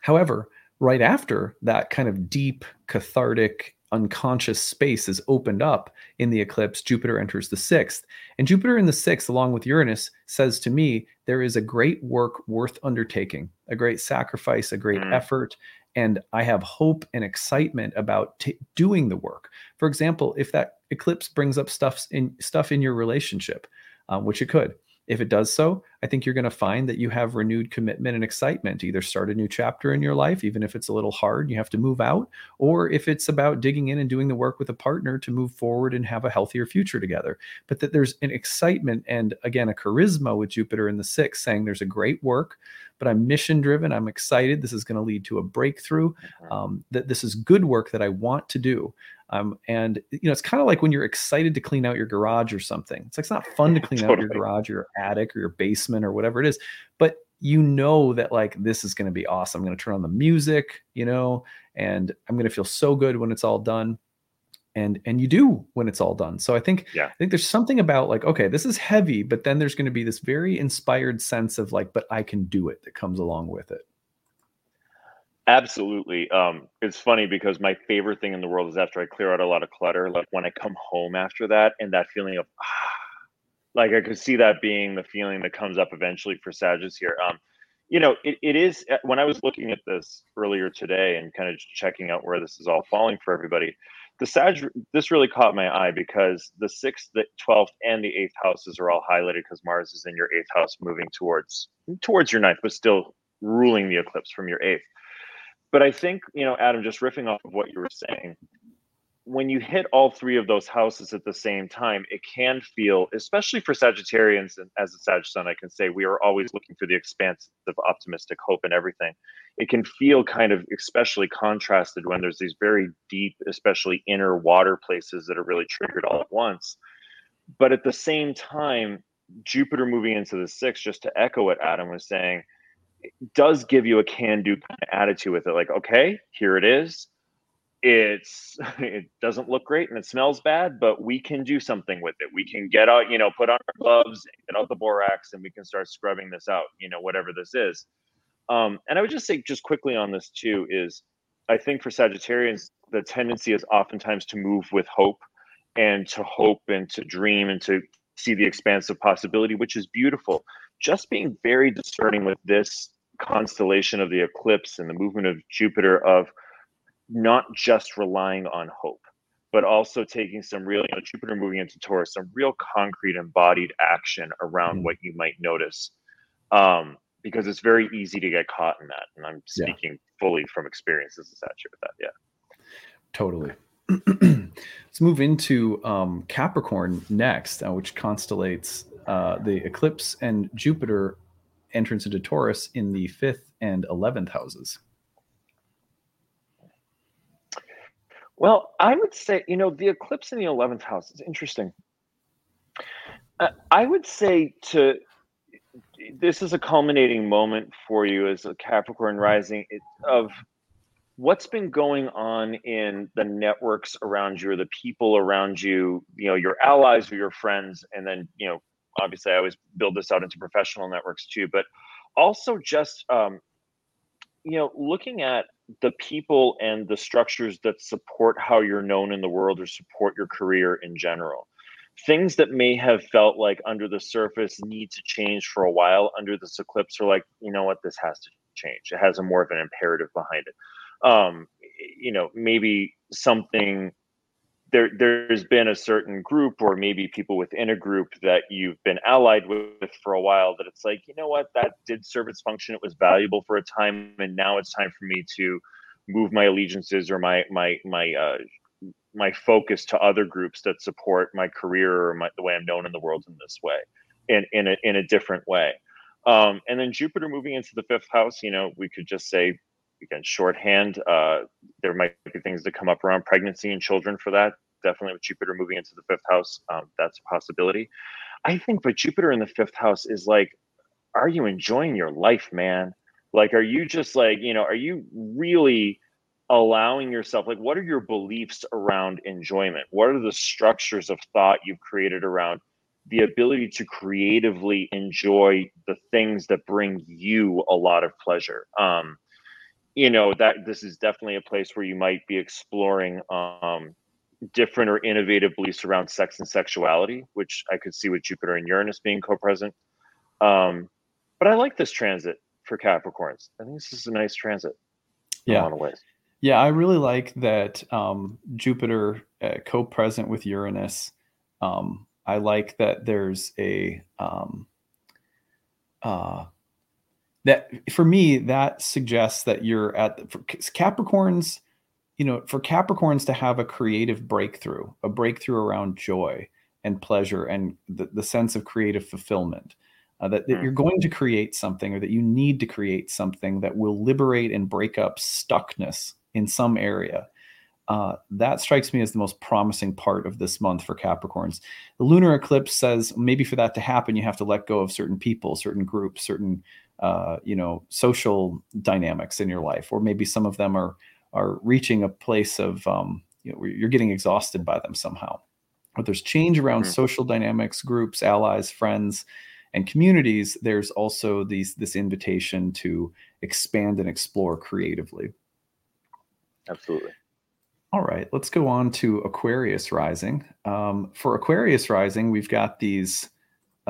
however, right after that kind of deep, cathartic, unconscious space is opened up in the eclipse, Jupiter enters the sixth. And Jupiter in the sixth, along with Uranus, says to me, there is a great work worth undertaking, a great sacrifice, a great mm. effort. And I have hope and excitement about t- doing the work. For example, if that eclipse brings up stuff in stuff in your relationship, um, which it could, if it does so, I think you're going to find that you have renewed commitment and excitement to either start a new chapter in your life, even if it's a little hard, you have to move out, or if it's about digging in and doing the work with a partner to move forward and have a healthier future together. But that there's an excitement and again, a charisma with Jupiter in the sixth saying there's a great work, but I'm mission driven. I'm excited. This is going to lead to a breakthrough. Mm-hmm. Um, that this is good work that I want to do. Um, and you know, it's kind of like when you're excited to clean out your garage or something. It's like it's not fun to clean totally. out your garage or your attic or your basement or whatever it is, but you know that like this is going to be awesome. I'm going to turn on the music, you know, and I'm going to feel so good when it's all done. And and you do when it's all done. So I think yeah. I think there's something about like okay, this is heavy, but then there's going to be this very inspired sense of like, but I can do it that comes along with it. Absolutely. Um, it's funny because my favorite thing in the world is after I clear out a lot of clutter, like when I come home after that and that feeling of ah, like I could see that being the feeling that comes up eventually for Sagittarius here. Um, you know, it, it is uh, when I was looking at this earlier today and kind of checking out where this is all falling for everybody. The Sag, this really caught my eye because the sixth, the twelfth, and the eighth houses are all highlighted because Mars is in your eighth house, moving towards towards your ninth, but still ruling the eclipse from your eighth but I think, you know, Adam, just riffing off of what you were saying, when you hit all three of those houses at the same time, it can feel, especially for Sagittarians and as a Sag Sun, I can say we are always looking for the expansive, optimistic hope and everything. It can feel kind of especially contrasted when there's these very deep, especially inner water places that are really triggered all at once. But at the same time, Jupiter moving into the sixth, just to echo what Adam was saying, does give you a can do kind of attitude with it. Like, okay, here it is. It's it doesn't look great and it smells bad, but we can do something with it. We can get out, you know, put on our gloves, get out the borax, and we can start scrubbing this out. You know, whatever this is. Um, and I would just say, just quickly on this too, is I think for Sagittarians, the tendency is oftentimes to move with hope and to hope and to dream and to see the expansive possibility, which is beautiful just being very discerning with this constellation of the eclipse and the movement of Jupiter of not just relying on hope, but also taking some real, you know, Jupiter moving into Taurus, some real concrete embodied action around mm-hmm. what you might notice. Um, because it's very easy to get caught in that. And I'm speaking yeah. fully from experience as a satire with that. Yeah. Totally. Let's move into um, Capricorn next, uh, which constellates uh, the eclipse and Jupiter entrance into Taurus in the fifth and 11th houses? Well, I would say, you know, the eclipse in the 11th house is interesting. Uh, I would say to this is a culminating moment for you as a Capricorn rising of what's been going on in the networks around you or the people around you, you know, your allies or your friends, and then, you know, obviously I always build this out into professional networks too, but also just um, you know looking at the people and the structures that support how you're known in the world or support your career in general. Things that may have felt like under the surface need to change for a while under this eclipse are like, you know what, this has to change. It has a more of an imperative behind it. Um, you know, maybe something there there's been a certain group or maybe people within a group that you've been allied with for a while that it's like you know what? That did serve its function. It was valuable for a time and now it's time for me to move my allegiances or my my my uh my focus to other groups that support my career or my, the way I'm known in the world in this way in in a, in a different way. Um and then Jupiter moving into the fifth house you know we could just say again shorthand uh, there might be things that come up around pregnancy and children for that. Definitely with jupiter moving into the fifth house um, that's a possibility. I think but jupiter in the fifth house is like are you enjoying your life man? Like are you just like you know are you really allowing yourself like what are your beliefs around enjoyment? What are the structures of thought you've created around the ability to creatively enjoy the things that bring you a lot of pleasure? Um, you know that this is definitely a place where you might be exploring um, different or innovative beliefs around sex and sexuality, which I could see with Jupiter and Uranus being co-present. Um, but I like this transit for Capricorns. I think this is a nice transit. Yeah. In a lot of ways. Yeah, I really like that um, Jupiter uh, co-present with Uranus. Um, I like that there's a um, uh, that for me that suggests that you're at the, capricorns you know for capricorns to have a creative breakthrough a breakthrough around joy and pleasure and the, the sense of creative fulfillment uh, that, that mm. you're going to create something or that you need to create something that will liberate and break up stuckness in some area uh, that strikes me as the most promising part of this month for Capricorns. The lunar eclipse says maybe for that to happen, you have to let go of certain people, certain groups, certain uh, you know social dynamics in your life, or maybe some of them are are reaching a place of um, you know you're getting exhausted by them somehow. But there's change around mm-hmm. social dynamics, groups, allies, friends, and communities. There's also these this invitation to expand and explore creatively. Absolutely. All right, let's go on to Aquarius rising. Um, for Aquarius rising, we've got these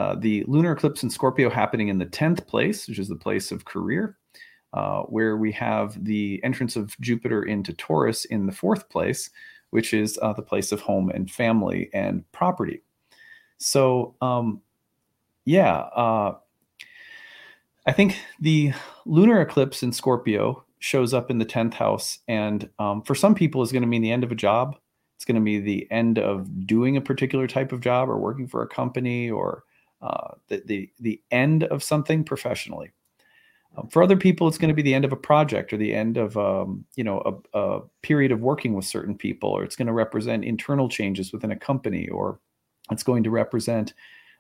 uh, the lunar eclipse in Scorpio happening in the 10th place, which is the place of career, uh, where we have the entrance of Jupiter into Taurus in the fourth place, which is uh, the place of home and family and property. So, um, yeah, uh, I think the lunar eclipse in Scorpio shows up in the 10th house. And um, for some people, is going to mean the end of a job. It's going to be the end of doing a particular type of job or working for a company or uh, the, the, the end of something professionally. Um, for other people, it's going to be the end of a project or the end of um, you know a, a, period of working with certain people, or it's going to represent internal changes within a company, or it's going to represent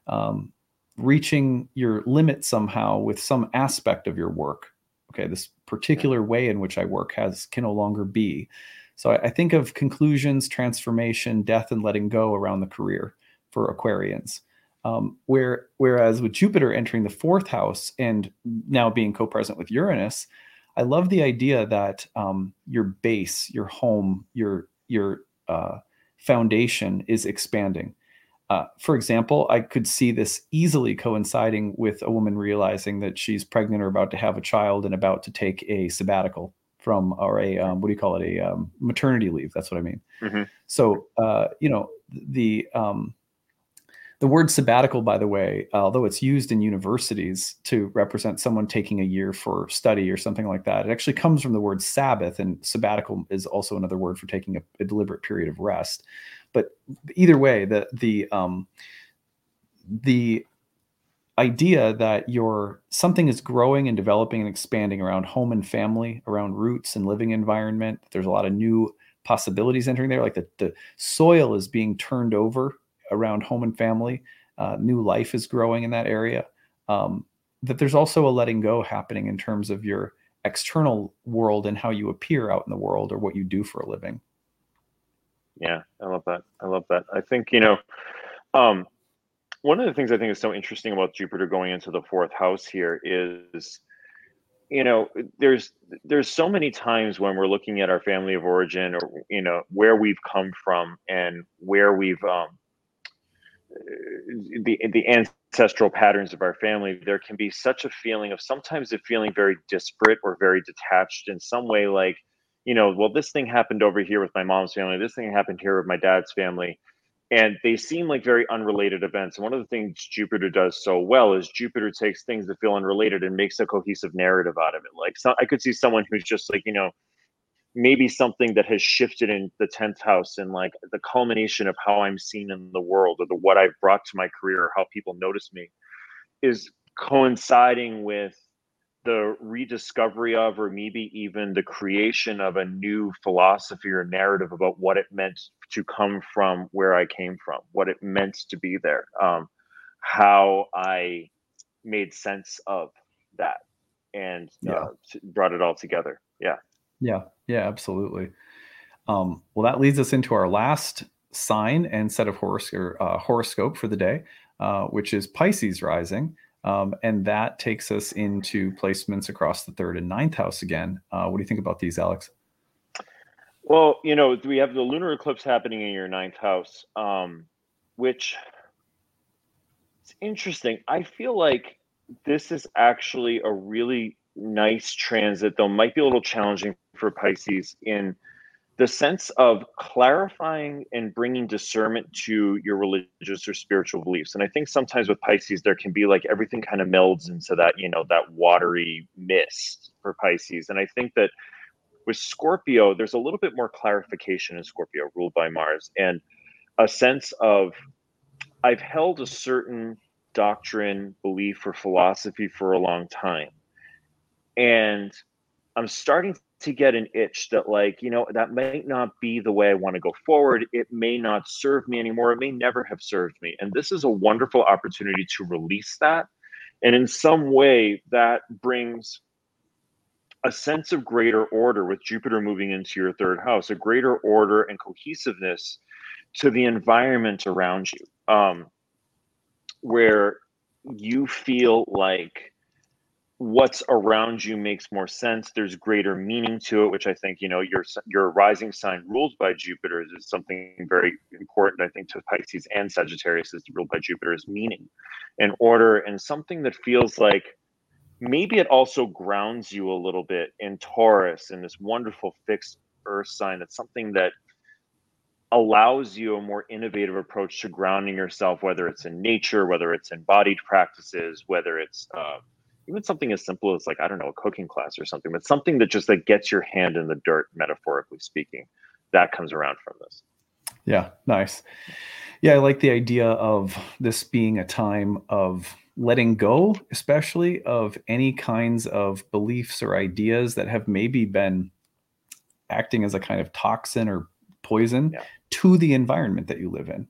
um, reaching your limit somehow with some aspect of your work. Okay, this particular way in which I work has can no longer be. So I, I think of conclusions, transformation, death, and letting go around the career for Aquarians. Um, where whereas with Jupiter entering the fourth house and now being co-present with Uranus, I love the idea that um, your base, your home, your your uh, foundation is expanding. Uh, for example, I could see this easily coinciding with a woman realizing that she's pregnant or about to have a child and about to take a sabbatical from or a um, what do you call it a um, maternity leave. That's what I mean. Mm-hmm. So uh, you know the um, the word sabbatical, by the way, although it's used in universities to represent someone taking a year for study or something like that, it actually comes from the word Sabbath, and sabbatical is also another word for taking a, a deliberate period of rest. But either way, the the um, the idea that your something is growing and developing and expanding around home and family, around roots and living environment. There's a lot of new possibilities entering there. Like the, the soil is being turned over around home and family. Uh, new life is growing in that area. Um, that there's also a letting go happening in terms of your external world and how you appear out in the world or what you do for a living. Yeah, I love that. I love that. I think, you know, um, one of the things I think is so interesting about Jupiter going into the fourth house here is you know there's there's so many times when we're looking at our family of origin or you know where we've come from and where we've um the the ancestral patterns of our family there can be such a feeling of sometimes it feeling very disparate or very detached in some way like you know well this thing happened over here with my mom's family this thing happened here with my dad's family and they seem like very unrelated events. And one of the things Jupiter does so well is Jupiter takes things that feel unrelated and makes a cohesive narrative out of it. Like so, I could see someone who's just like you know maybe something that has shifted in the 10th house and like the culmination of how I'm seen in the world or the what I've brought to my career or how people notice me is coinciding with the rediscovery of or maybe even the creation of a new philosophy or narrative about what it meant to come from where I came from, what it meant to be there, um, how I made sense of that and yeah. uh, brought it all together. Yeah. Yeah. Yeah, absolutely. Um, well, that leads us into our last sign and set of horos- or, uh, horoscope for the day, uh, which is Pisces rising. Um, and that takes us into placements across the third and ninth house again. Uh, what do you think about these, Alex? Well, you know, we have the lunar eclipse happening in your ninth house, um, which it's interesting. I feel like this is actually a really nice transit, though might be a little challenging for Pisces in the sense of clarifying and bringing discernment to your religious or spiritual beliefs. And I think sometimes with Pisces, there can be like everything kind of melds into that, you know, that watery mist for Pisces. And I think that with Scorpio, there's a little bit more clarification in Scorpio, ruled by Mars, and a sense of I've held a certain doctrine, belief, or philosophy for a long time. And I'm starting to get an itch that like you know that might not be the way i want to go forward. It may not serve me anymore. It may never have served me. And this is a wonderful opportunity to release that. And in some way that brings a sense of greater order with jupiter moving into your third house a greater order and cohesiveness to the environment around you um, where you feel like what's around you makes more sense. There's greater meaning to it which i think you know your your rising sign ruled by jupiter is something very important i think to pisces and sagittarius is ruled by jupiter is meaning. And order and something that feels like maybe it also grounds you a little bit in taurus in this wonderful fixed earth sign. That's something that allows you a more innovative approach to grounding yourself whether it's in nature whether it's embodied practices whether it's uh, even something as simple as like i don't know a cooking class or something but something that just like gets your hand in the dirt metaphorically speaking that comes around from this. Yeah nice. Yeah i like the idea of this being a time of letting go especially of any kinds of beliefs or ideas that have maybe been acting as a kind of toxin or poison yeah. to the environment that you live in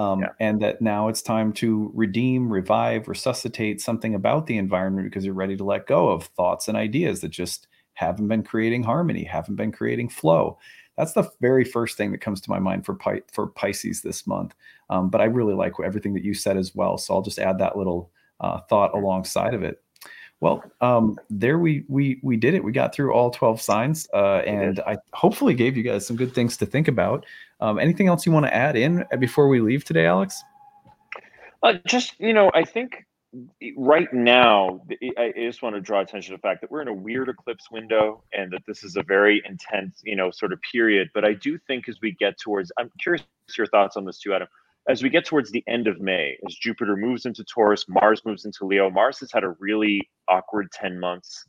um, yeah. and that now it's time to redeem, revive, resuscitate something about the environment because you're ready to let go of thoughts and ideas that just haven't been creating harmony, haven't been creating flow. That's the very first thing that comes to my mind for Pi- for Pisces this month. Um, but I really like everything that you said as well, so I'll just add that little uh, thought alongside of it. Well, um, there we we we did it. We got through all twelve signs, uh, and I hopefully gave you guys some good things to think about. Um, anything else you want to add in before we leave today, Alex? Uh, just you know, I think right now I just want to draw attention to the fact that we're in a weird eclipse window, and that this is a very intense, you know, sort of period. But I do think as we get towards, I'm curious your thoughts on this too, Adam as we get towards the end of May, as Jupiter moves into Taurus, Mars moves into Leo. Mars has had a really awkward 10 months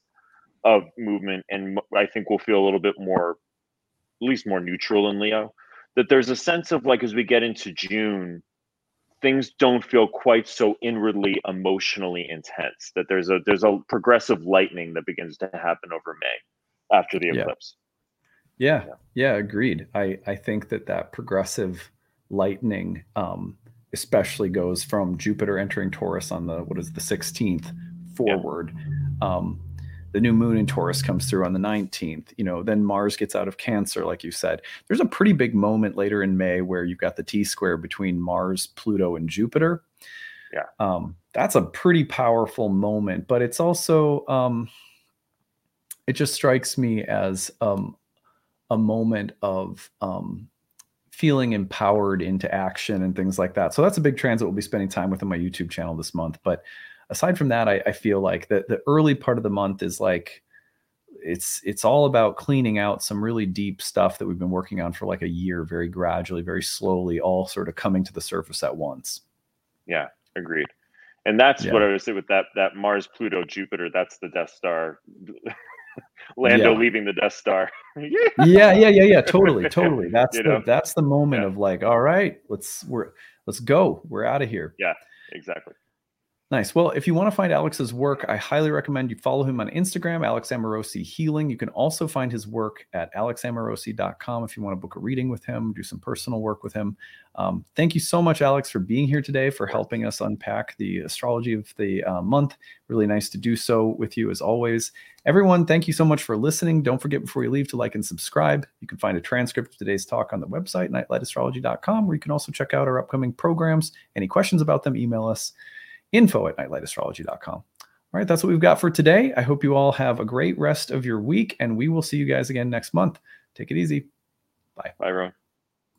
of movement, and I think we'll feel a little bit more, at least more neutral in Leo. That there's a sense of like as we get into June, things don't feel quite so inwardly emotionally intense. That there's a there's a progressive lightening that begins to happen over May after the eclipse. Yeah, yeah, yeah agreed. I I think that that progressive lightning um, especially goes from Jupiter entering Taurus on the what is the 16th forward. Yeah. Um, the new moon in Taurus comes through on the 19th. You know, then Mars gets out of Cancer, like you said. There's a pretty big moment later in May where you've got the T square between Mars, Pluto, and Jupiter. Yeah. Um, that's a pretty powerful moment, but it's also um, it just strikes me as um, a moment of um, feeling empowered into action and things like that. So that's a big transit we'll be spending time with on my YouTube channel this month. But aside from that, I, I feel like the the early part of the month is like it's it's all about cleaning out some really deep stuff that we've been working on for like a year, very gradually, very slowly, all sort of coming to the surface at once. Yeah, agreed. And that's yeah. what I was saying with that that Mars, Pluto, Jupiter. That's the Death Star. Lando yeah. leaving the Death Star. yeah, yeah, yeah, yeah. Totally, totally. That's you the know? that's the moment yeah. of like, all right, let's we're let's go. We're out of here. Yeah, exactly. Nice. Well, if you want to find Alex's work, I highly recommend you follow him on Instagram, Alex Amorosi Healing. You can also find his work at alexamorosi.com if you want to book a reading with him, do some personal work with him. Um, thank you so much, Alex, for being here today, for helping us unpack the astrology of the uh, month. Really nice to do so with you as always. Everyone, thank you so much for listening. Don't forget before you leave to like and subscribe. You can find a transcript of today's talk on the website, nightlightastrology.com, where you can also check out our upcoming programs. Any questions about them, email us info at nightlightastrology.com. All right, that's what we've got for today. I hope you all have a great rest of your week, and we will see you guys again next month. Take it easy. Bye. Bye, everyone.